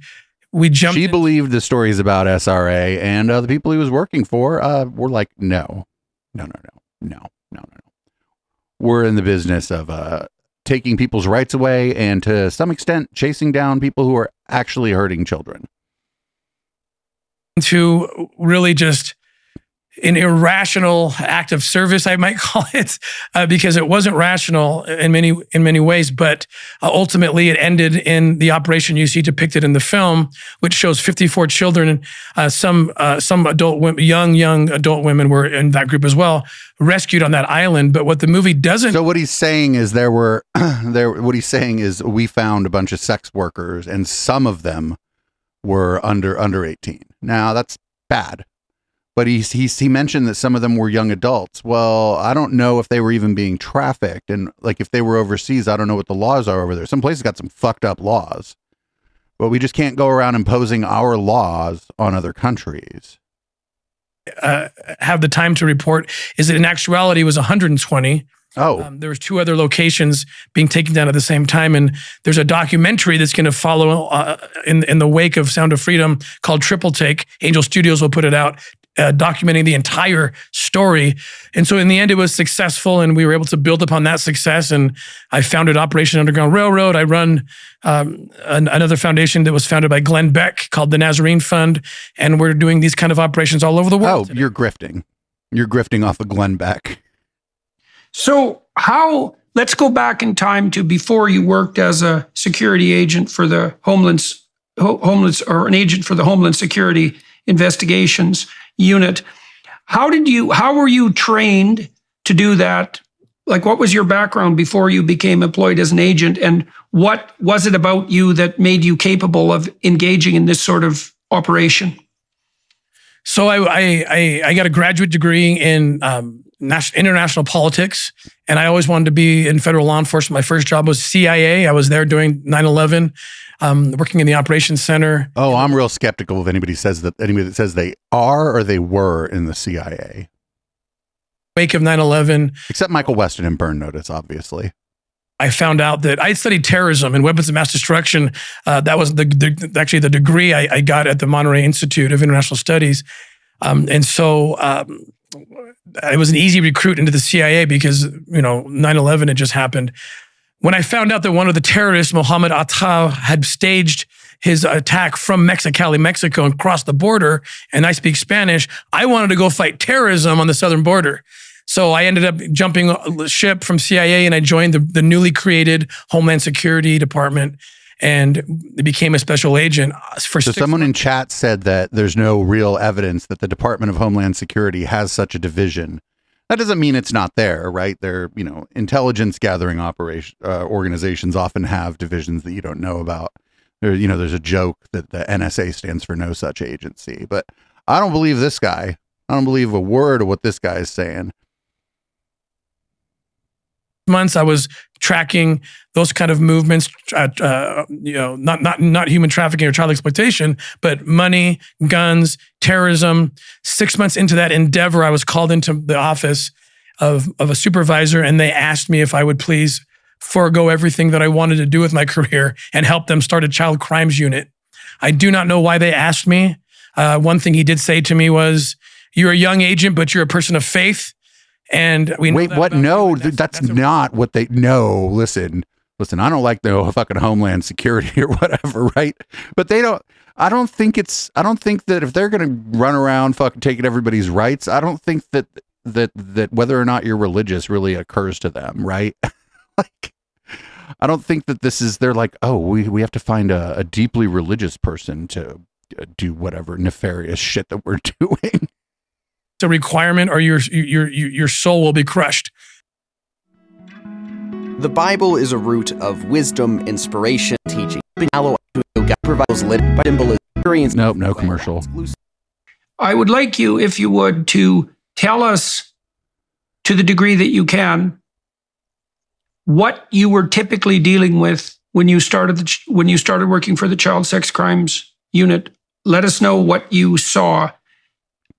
we jumped. she in- believed the stories about SRA, and uh, the people he was working for uh, were like, no, no, no, no, no, no, no, no. We're in the business of uh, taking people's rights away and to some extent chasing down people who are actually hurting children. to really just an irrational act of service, I might *laughs* call it, uh, because it wasn't rational in many in many ways. But uh, ultimately, it ended in the operation you see depicted in the film, which shows 54 children, uh, some uh, some adult women, young young adult women were in that group as well, rescued on that island. But what the movie doesn't So what he's saying is there were *clears throat* there. What he's saying is we found a bunch of sex workers, and some of them were under under eighteen. Now that's bad, but he's, he's he mentioned that some of them were young adults. Well, I don't know if they were even being trafficked, and like if they were overseas, I don't know what the laws are over there. Some places got some fucked up laws, but we just can't go around imposing our laws on other countries. uh, have the time to report is that in actuality it was 120. Oh, Um, there was two other locations being taken down at the same time, and there's a documentary that's going to follow uh, in in the wake of Sound of Freedom called Triple Take. Angel Studios will put it out, uh, documenting the entire story. And so, in the end, it was successful, and we were able to build upon that success. And I founded Operation Underground Railroad. I run um, an, another foundation that was founded by Glenn Beck called the Nazarene Fund, and we're doing these kind of operations all over the oh, world. today. you're grifting. You're grifting off of Glenn Beck. So, how, let's go back in time to before you worked as a security agent for the Homeland, Ho- Homeland or an agent for the Homeland Security Investigations Unit. How did you, how were you trained to do that? Like, what was your background before you became employed as an agent? And what was it about you that made you capable of engaging in this sort of operation? So I I I, got a graduate degree in um, international politics, and I always wanted to be in federal law enforcement. My first job was CIA. I was there during 9/11, um, working in the operations center. Oh, I'm real skeptical of anybody says that anybody that says they are or they were in the CIA. wake of 9/11, Except Michael Weston and Burn Notice, obviously. I found out that I studied terrorism and weapons of mass destruction. Uh, that was the, the actually the degree I, I, got at the Monterey Institute of International Studies, um, and so um, I was an easy recruit into the CIA because you know 9/11 had just happened. When I found out that one of the terrorists, Mohammed Atta, had staged his attack from Mexicali, Mexico, and crossed the border, and I speak Spanish, I wanted to go fight terrorism on the southern border. So I ended up jumping ship from CIA and I joined the, the newly created Homeland Security Department and became a special agent for so someone months. in chat said that there's no real evidence that the department of homeland security has such a division that doesn't mean it's not there right? There you know intelligence gathering operation uh, organizations often have divisions that you don't know about. There you know there's a joke that the nsa stands for no such agency but i don't believe this guy. I don't believe a word of what this guy is saying months I was tracking those kind of movements, uh, uh, you know, not not not human trafficking or child exploitation, but money, guns, terrorism. Six months into that endeavor, I was called into the office of of a supervisor, and they asked me if I would please forego everything that I wanted to do with my *laughs* career and help them start a child crimes unit. I do not know why they asked me. Uh, one thing he did say to me was, "You're a young agent, but you're a person of faith." And we wait. What? No, that's, that's, that's not what they. No, listen, listen. I don't like the fucking Homeland Security *laughs* or whatever, right? But they don't. I don't think it's. I don't think that if they're going to run around fucking taking everybody's rights, I don't think that that that whether or not you're religious really occurs to them, right? *laughs* like, I don't think that this is. They're like, oh, we we have to find a, a deeply religious person to uh, do whatever nefarious shit that we're *laughs* doing a requirement or your, your, your soul will be crushed. The Bible is a root of wisdom, inspiration, teaching. Nope, no commercial. I would like you, if you would, to tell us to the degree that you can what you were typically dealing with when you started the, when you started working for the child sex crimes unit. Let us know what you saw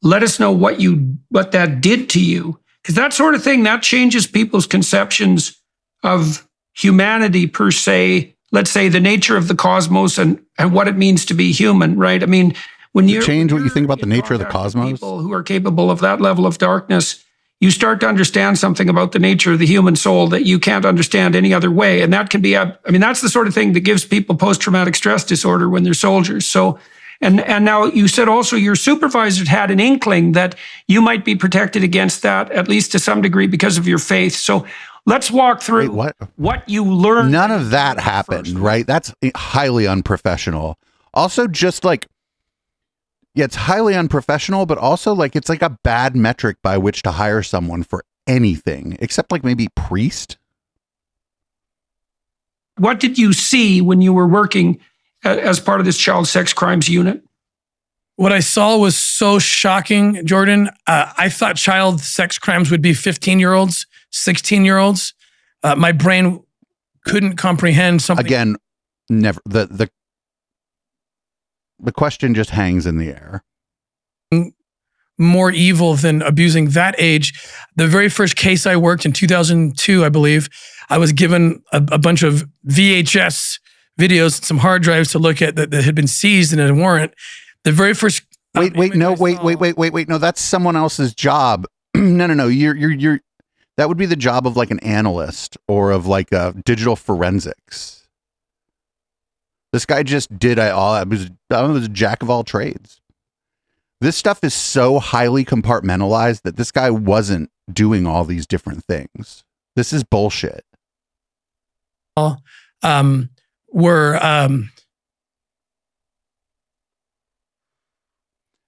let us know what you what that did to you. Because that sort of thing that changes people's conceptions of humanity per se. Let's say the nature of the cosmos and and what it means to be human right? I mean when you change what you think about the nature of the cosmos? people who are capable of that level of darkness. You start to understand something about the nature of the human soul that you can't understand any other way. And that can be a, i mean that's the sort of thing that gives people post-traumatic stress disorder when they're soldiers. So and, and now you said also your supervisors had an inkling that you might be protected against that, at least to some degree, because of your faith. So let's walk through Wait, what? what you learned. None of that happened, right? That's eh, highly unprofessional. Also, just like, yeah, it's highly unprofessional, but also like it's like a bad metric by which to hire someone for anything, except like maybe priest. What did you see when you were working as part of this child sex crimes unit? What I saw was so shocking, Jordan. Uh, I thought child sex crimes would be 15 year olds, 16 year olds. Uh, my brain couldn't comprehend something. Again, never. The, the, the question just hangs in the air. More evil than abusing that age. The very first case I worked in 2002, I believe, I was given a, a bunch of VHS videos, and some hard drives to look at that, that had been seized in a warrant. The very first. Wait, wait, no, wait, wait, wait, wait, wait. No, that's someone else's job. *clears throat* no, no, no. You're, you're, you're. That would be the job of like an analyst or of like a digital forensics. This guy just did I all. I was, I was a jack of all trades. This stuff is so highly compartmentalized that this guy wasn't doing all these different things. This is bullshit. Um, were um,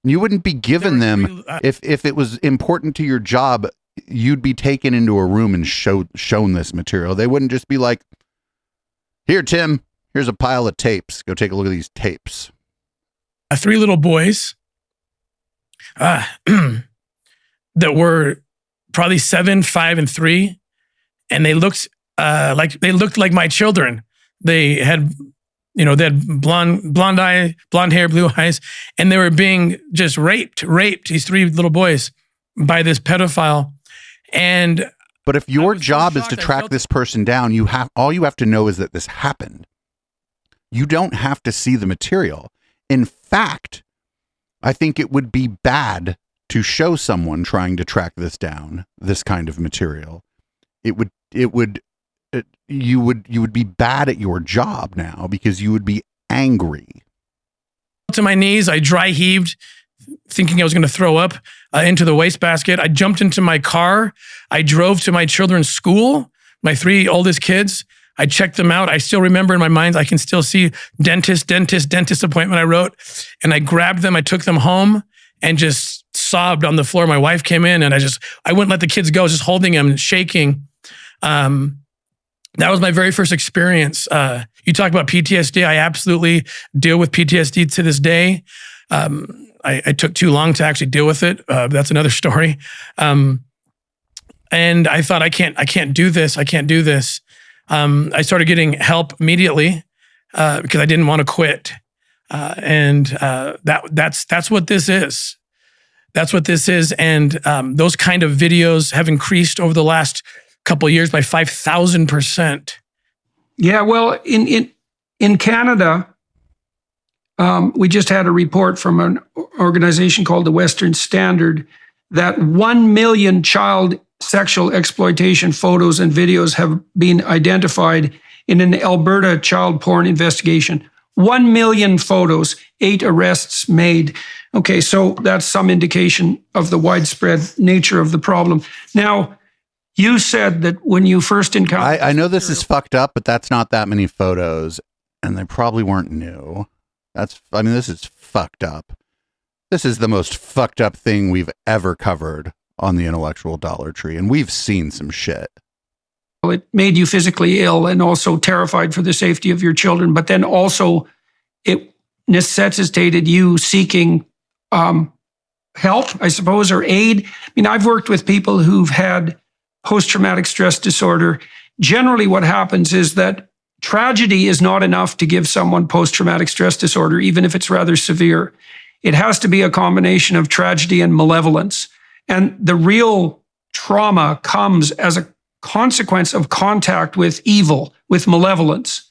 you wouldn't be given them uh, if if it was important to your job you'd be taken into a room and showed shown this material. They wouldn't just be like here tim here's a pile of tapes. Go take a look at these tapes. Uh, three little boys uh, *clears throat* that were probably seven five and three and they looked uh, like they looked like my children they had, you know, they had blonde, blonde eye, blonde hair, blue *laughs* eyes, and they were being just raped, raped. These three little boys by this pedophile, And But if your was so job is to track felt- this person down, you have all you have to know is that this happened. You don't have to see the material. In fact, I think it would be bad to show someone trying to track this down, this kind of material. It would it would you would you would be bad at your job now because you would be angry. to my knees. I dry heaved, thinking I was going to throw up uh, into the wastebasket. I jumped into my car. I drove to my children's school, my three oldest kids. I checked them out. I still remember in my mind, I can still see dentist, dentist, dentist appointment I wrote. And I grabbed them, I took them home and just sobbed on the floor. My wife came in and I just, I wouldn't let the kids go, just holding them, shaking. Um, that was my very first experience. Uh, you talk about PTSD. I absolutely deal with PTSD to this day. Um, I, I took too long to actually deal with it. Uh, that's another *laughs* story. Um, and I thought I can't, I can't do this. I can't do this. Um, I started getting help immediately uh, because I didn't want to quit. Uh, and uh, that that's that's what this is. That's what this is. And um, those kind of videos have increased over the last couple years by five thousand percent. Yeah, well, in in in Canada, um, we just had a report from an organization called the Western Standard that one million child sexual exploitation photos and videos have been identified in an Alberta child porn investigation. One million photos, eight arrests made. Okay, so that's some indication of the widespread nature of the problem. Now, you said that when you first encountered, I, I know this is fucked up, but that's not that many photos, and they probably weren't new. That's I mean, this is fucked up. This is the most fucked up thing we've ever covered on the intellectual Dollar Tree, and we've seen some shit. Well, it made you physically ill and also terrified for the safety of your children, but then also it necessitated you seeking um, help, I suppose, or aid. I mean, I've worked with people who've had post traumatic stress disorder. Generally, what happens is that tragedy is not enough to give someone post traumatic stress disorder, even if it's rather severe. It has to be a combination of tragedy and malevolence. And the real trauma comes as a consequence of contact with evil, with malevolence.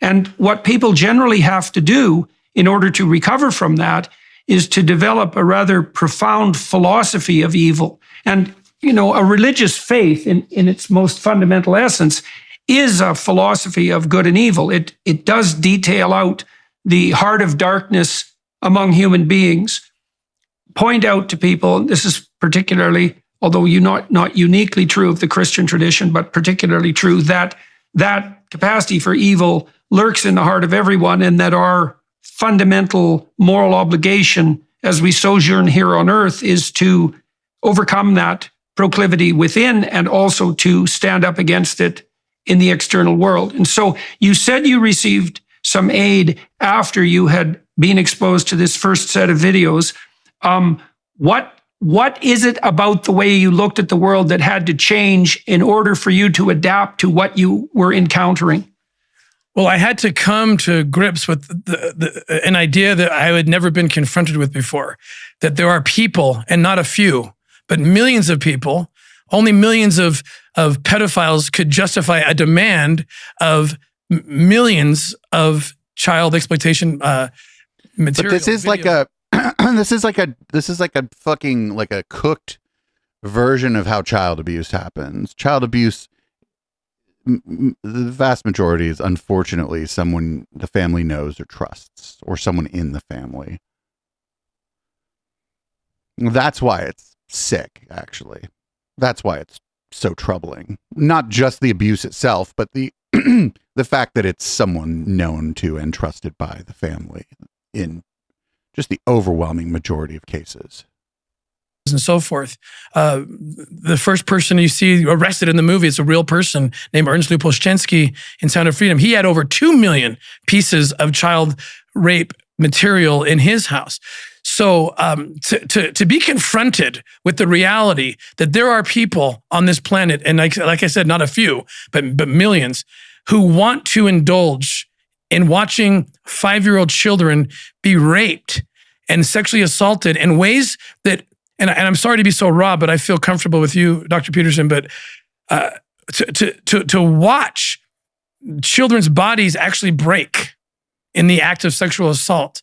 And what people generally have to do in order to recover from that is to develop a rather profound philosophy of evil. And, you know, a religious faith in, in its most fundamental essence is a philosophy of good and evil. It, it does detail out the heart of darkness among human beings, point out to people, this is particularly, although you not, not uniquely true of the Christian tradition, but particularly true that that capacity for evil lurks in the heart of everyone and that our fundamental moral obligation as we sojourn here on earth is to overcome that proclivity within and also to stand up against it in the external world. And so you said you received some aid after you had been exposed to this first set of videos. Um, what what is it about the way you looked at the world that had to change in order for you to adapt to what you were encountering? Well, I had to come to grips with the, the, an idea that I had never been confronted with before that there are people, and not a few, but millions of people, only millions of, of pedophiles could justify a demand of m- millions of child exploitation uh, material. But this is like a *clears throat* this is like a this is like a fucking like a cooked version of how child abuse happens. Child abuse m- m- the vast majority is unfortunately someone the family knows or trusts or someone in the family. That's why it's sick actually. That's why it's so troubling. Not just the abuse itself, but the *clears throat* the fact that it's someone known to and trusted by the family in just the overwhelming majority of cases. and so forth. Uh, the first person you see arrested in the movie is a real person named Ernst Lupolszczynski in Sound of Freedom. He had over 2 million pieces of child rape material in his house. So um, to, to, to be confronted with the reality that there are people on this planet, and like, like I said, not a few, but, but millions, who want to indulge in watching five year old children be raped and sexually assaulted in ways that and, and I'm sorry to be so raw, but I feel comfortable with you, Dr. Peterson. But uh, to, to, to, to watch children's bodies actually break in the act of sexual assault,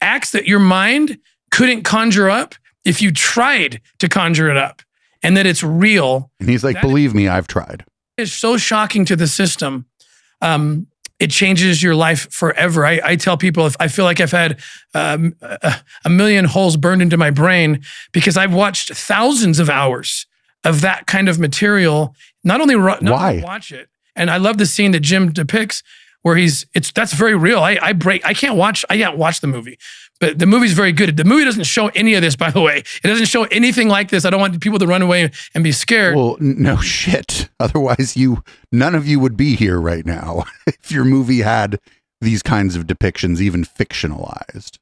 acts that your mind couldn't conjure up if you tried to conjure it up, and that it's real. And he's like, That- believe me, I've tried. It's so shocking to the system. Um, it changes your life forever. I, I tell people if I feel like I've had um, a, a million holes burned into my brain because I've watched thousands of hours of that kind of material. Not only, not only Why? watch it, and I love the scene that Jim depicts where he's it's that's very real. I, I break. I can't watch. I can't watch the movie, but the movie's very good. The movie doesn't show any of this, by the way. It doesn't show anything like this. I don't want people to run away and be scared. Well, no *laughs* shit. Otherwise, you none of you would be here right now *laughs* if your movie had these kinds of depictions, even fictionalized.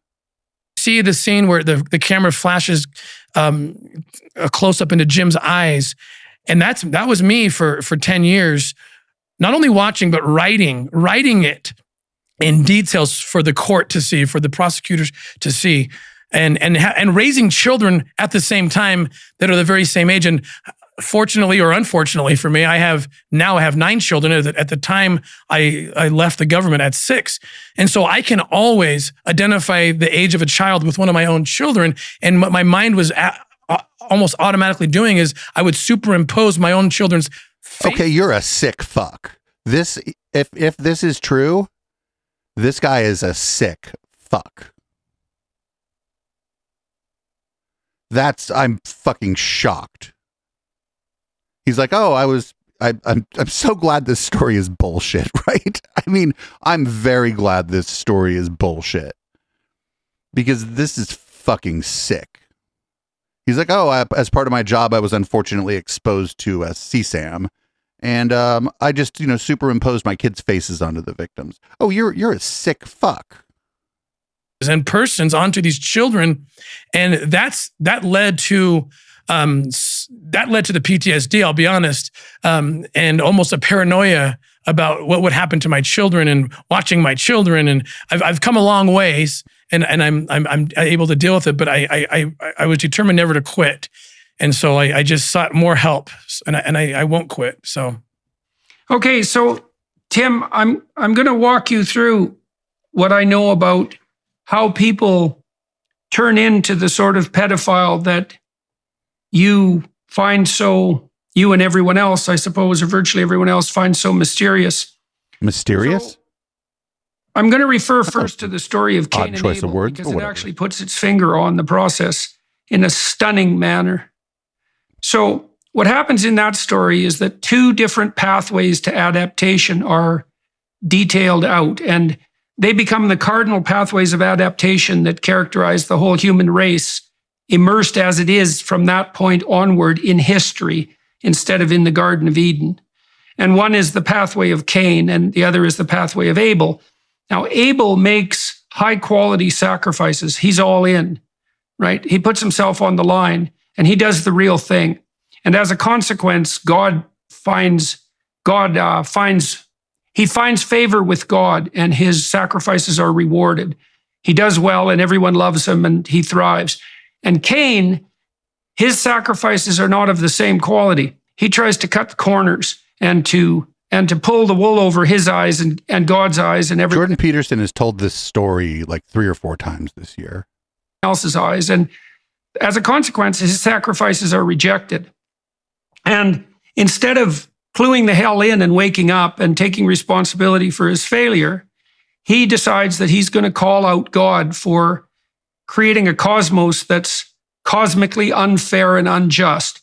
see the scene where the, the camera flashes um, a close up into Jim's eyes, and that's that was me for for ten years, not only watching but writing writing it in details for the court to see, for the prosecutors to see, and and ha- and raising children at the same time that are the very same age and. Fortunately or unfortunately for me, I have now I have nine children. At the, at the time I, I left the government at six. And so I can always identify the age of a child with one of my own children. And what my mind was a- a- almost automatically doing is I would superimpose my own children's face. Okay, you're a sick fuck. This if if this is true, this guy is a sick fuck. That's I'm fucking shocked. He's like, "Oh, I was I, I'm I'm so glad this story is bullshit, *laughs* right? I mean, I'm very glad this story is bullshit because this is fucking sick. He's like, oh, I, as part of my job, I was unfortunately exposed to a CSAM, and um, I just you know superimposed my kids' faces onto the victims. Oh, you're you're a sick fuck. and persons onto these children, and that's that led to um, that led to the PTSD. I'll be honest, um, and almost a paranoia about what would happen to my children and watching my children. And I've I've come a long ways, and and I'm I'm I'm able to deal with it. But I I I, I was determined never to quit, and so I, I just sought more help, and I, and I, I won't quit. So. Okay, so Tim, I'm I'm going to walk you through what I know about how people turn into the sort of pedophile that you find so you and everyone else, I suppose, or virtually everyone else finds so mysterious. Mysterious. So, I'm going to refer first to the story of Cain Odd and choice of Abel words, because it actually puts its finger on the process in a stunning manner. So, what happens in that story is that two different pathways to adaptation are detailed out, and they become the cardinal pathways of adaptation that characterize the whole human race, immersed as it is from that point onward in history instead of in the Garden of Eden. And one is the pathway of Cain, and the other is the pathway of Abel. Now, Abel makes high quality sacrifices. He's all in, right? He puts himself on the line and he does the real thing. And as a consequence, God finds, God uh, finds, he finds favor with God and his sacrifices are rewarded. He does well and everyone loves him and he thrives. And Cain, his sacrifices are not of the same quality. He tries to cut the corners and to and to pull the wool over his eyes and, and God's eyes and everyone Jordan Peterson has told this story like three or four times this year. else's eyes. And as a consequence, his sacrifices are rejected. And instead of cluing the hell in and waking up and taking responsibility for his failure, he decides that he's going to call out God for creating a cosmos that's cosmically unfair and unjust.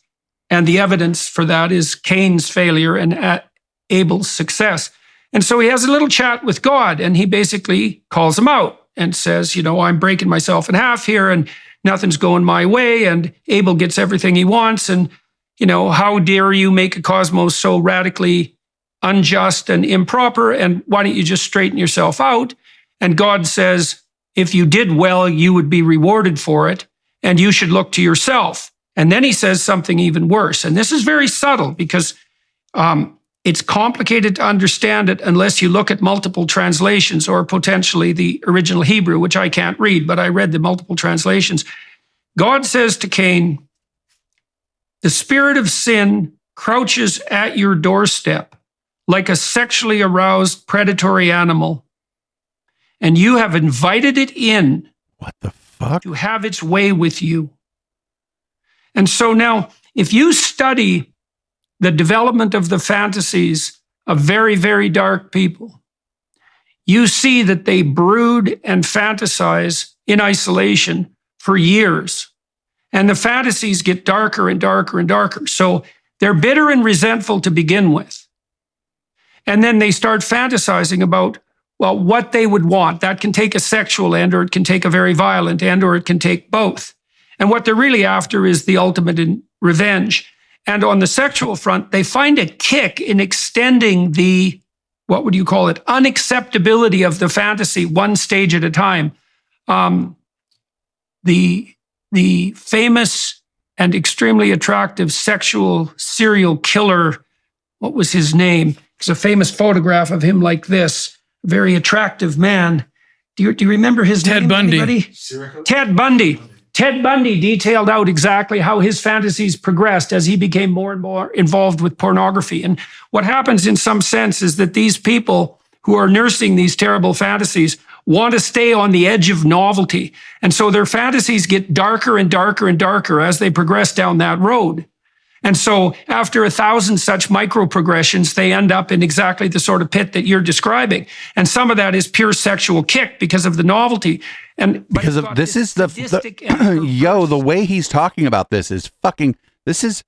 And the evidence for that is Cain's failure and Abel's success. And so he has a little chat with God and he basically calls him out and says, You know, I'm breaking myself in half here and nothing's going my way. And Abel gets everything he wants. And, you know, how dare you make a cosmos so radically unjust and improper? And why don't you just straighten yourself out? And God says, If you did well, you would be rewarded for it. And you should look to yourself. And then he says something even worse. And this is very subtle because um, it's complicated to understand it unless you look at multiple translations or potentially the original Hebrew, which I can't read, but I read the multiple translations. God says to Cain, The spirit of sin crouches at your doorstep like a sexually aroused predatory animal, and you have invited it in What the fuck? to have its way with you. And so now, if you study the development of the fantasies of very, very dark people, you see that they brood and fantasize in isolation for years. And the fantasies get darker and darker and darker. So they're bitter and resentful to begin with. And then they start fantasizing about well, what they would want. That can take a sexual end, or it can take a very violent end, or it can take both. And what they're really after is the ultimate in revenge. And on the sexual front, they find a kick in extending the, what would you call it, unacceptability of the fantasy one stage at a time. Um, the, the famous and extremely attractive sexual serial killer, what was his name? There's a famous photograph of him like this very attractive man. Do you, do you remember his Ted name? Bundy. anybody? Ted Bundy. Ted Bundy detailed out exactly how his fantasies progressed as he became more and more involved with pornography. And what happens in some sense is that these people who are nursing these terrible fantasies want to stay on the edge of novelty. And so their fantasies get darker and darker and darker as they progress down that road. And so after a thousand such micro progressions, they end up in exactly the sort of pit that you're describing. And some of that is pure sexual kick because of the novelty. And because of this is the, the *clears throat* yo the way he's talking about this is fucking this is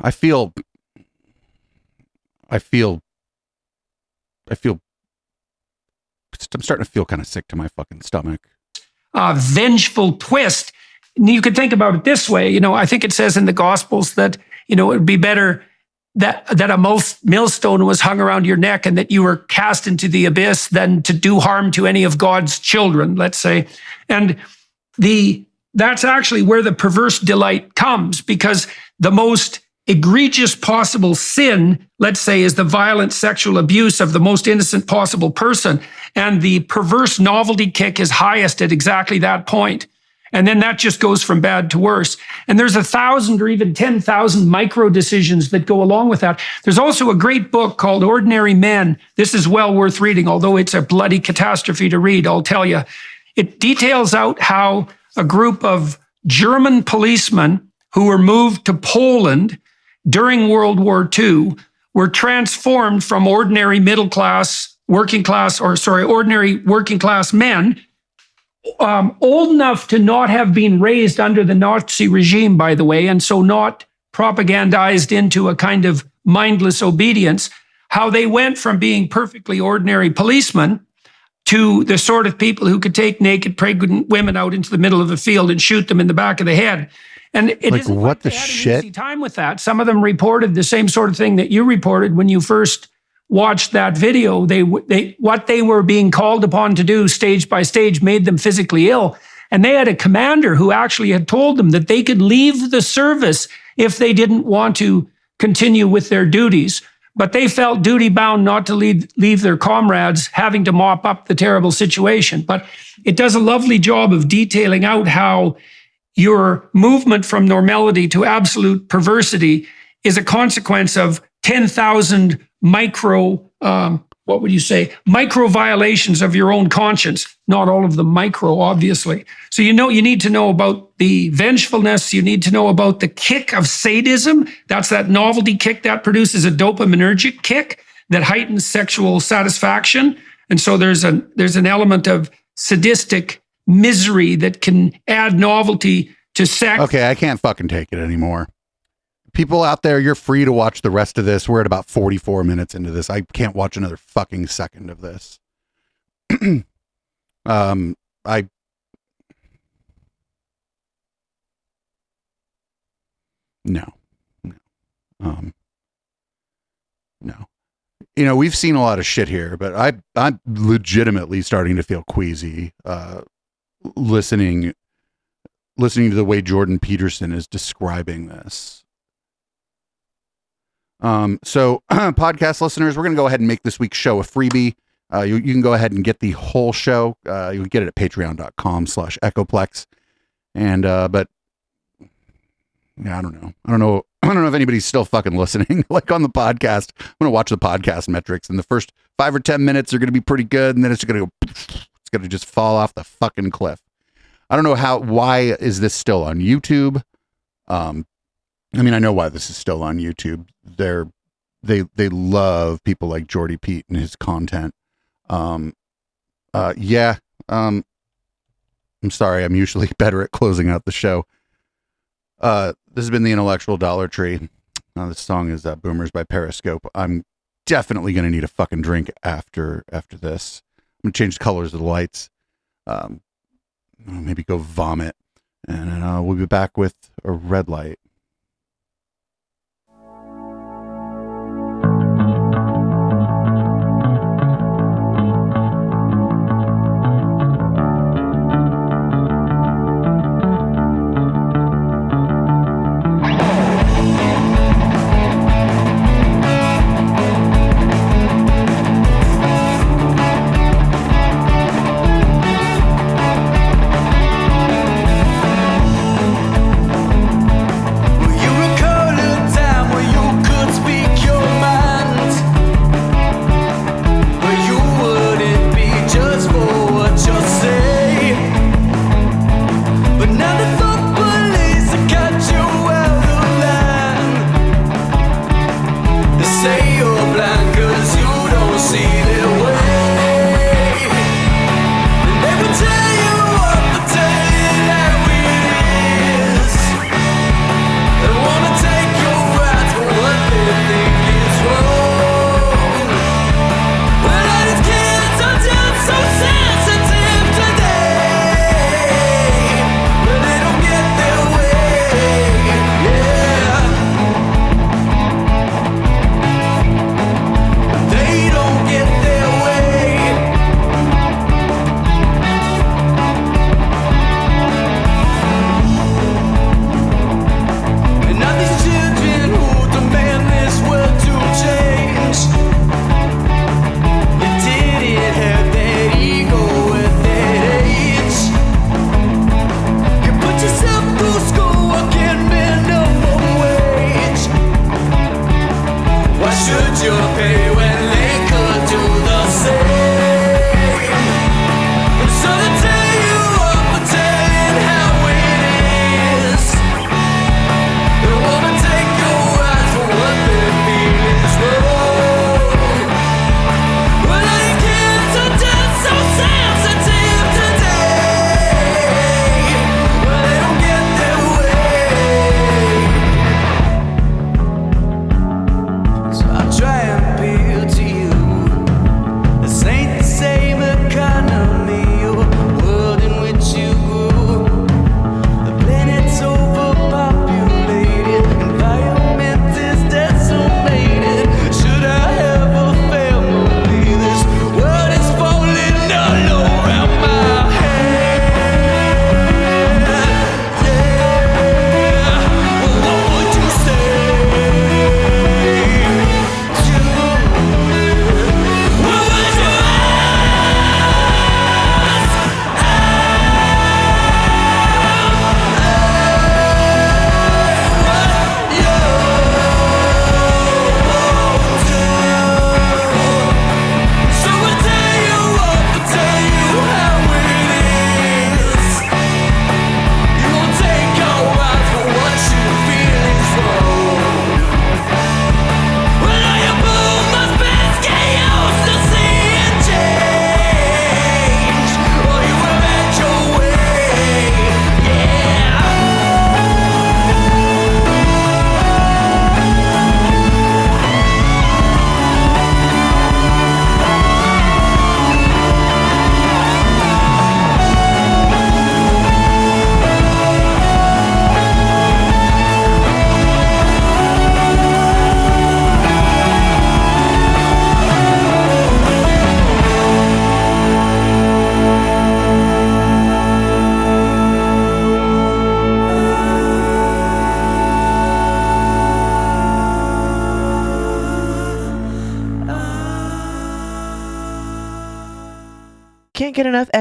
i feel i feel i feel i'm starting to feel kind of sick to my fucking stomach uh, vengeful twist. You could think about it this way. You know, I think it says in the Gospels that you know it would be better that that a millstone was hung around your neck and that you were cast into the abyss than to do harm to any of God's children. Let's say, and the that's actually where the perverse delight comes because the most egregious possible sin, let's say, is the violent sexual abuse of the most innocent possible person. And the perverse novelty kick is highest at exactly that point. And then that just goes from bad to worse. And there's a thousand or even 10,000 micro decisions that go along with that. There's also a great book called Ordinary Men. This is well worth reading, although it's a bloody catastrophe to read, I'll tell you. It details out how a group of German policemen who were moved to Poland during World War II were transformed from ordinary middle class, working class, or sorry, ordinary working class men, um, old enough to not have been raised under the Nazi regime, by the way, and so not propagandized into a kind of mindless obedience, how they went from being perfectly ordinary policemen to the sort of people who could take naked pregnant women out into the middle of the field and shoot them in the back of the head. And it Like, isn't what the they had an shit? easy time with that. Some of them reported the same sort of thing that you reported when you first watched that video. They they what they were being called upon to do stage by stage made them physically ill. And they had a commander who actually had told them that they could leave the service if they didn't want to continue with their duties. But they felt duty bound not to leave, leave their comrades having to mop up the terrible situation. But it does a lovely job of detailing out how your movement from normality to absolute perversity is a consequence of 10,000 micro, um, what would you say, micro violations of your own conscience. Not all of them micro, obviously. So you know, you need to know about the vengefulness. You need to know about the kick of sadism. That's that novelty kick that produces a dopaminergic kick that heightens sexual satisfaction. And so there's a there's an element of sadistic misery that can add novelty to sex. okay i can't fucking take it anymore people out there you're free to watch the rest of this. We're at about 44 minutes into this. I can't watch another fucking second of this. *clears throat* Um i no. No. Um no. You know we've seen a lot of shit here but i i'm legitimately starting to feel queasy uh listening listening to the way jordan peterson is describing this um, so, *clears throat* podcast listeners, we're going to go ahead and make this week's show a freebie. Uh, you, you can go ahead and get the whole show. Uh, you can get it at patreon.com slash echoplex. And, uh, but yeah, I don't know. I don't know. *clears throat* I don't know if anybody's still fucking listening. *laughs* like on the podcast, I'm gonna watch the podcast metrics, and the first five or ten minutes are gonna be pretty good, and then it's gonna go. *sniffs* It's gonna just fall off the fucking cliff. I don't know how. Why is this still on YouTube? Um, I mean, I know why this is still on YouTube. They're they they love people like Jordy Pete and his content. Um, uh, yeah. Um, I'm sorry. I'm usually *laughs* better at closing out the show. Uh, this has been the Intellectual Dollar Tree. Uh, this song is uh, "Boomers" by Periscope. I'm definitely gonna need a fucking drink after after this. I'm gonna change the colors of the lights. Um, maybe go vomit, and uh, we'll be back with a red light.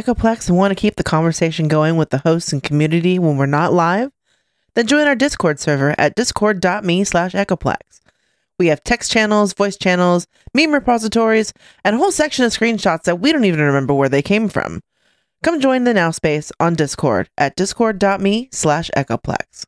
Echoplex and want to keep the conversation going with the hosts and community when we're not live? Then join our Discord server at discord.me slash echoplex. We have text channels, voice channels, meme repositories, and a whole section of screenshots that we don't even remember where they came from. Come join the Now Space on Discord at discord.me slash echoplex.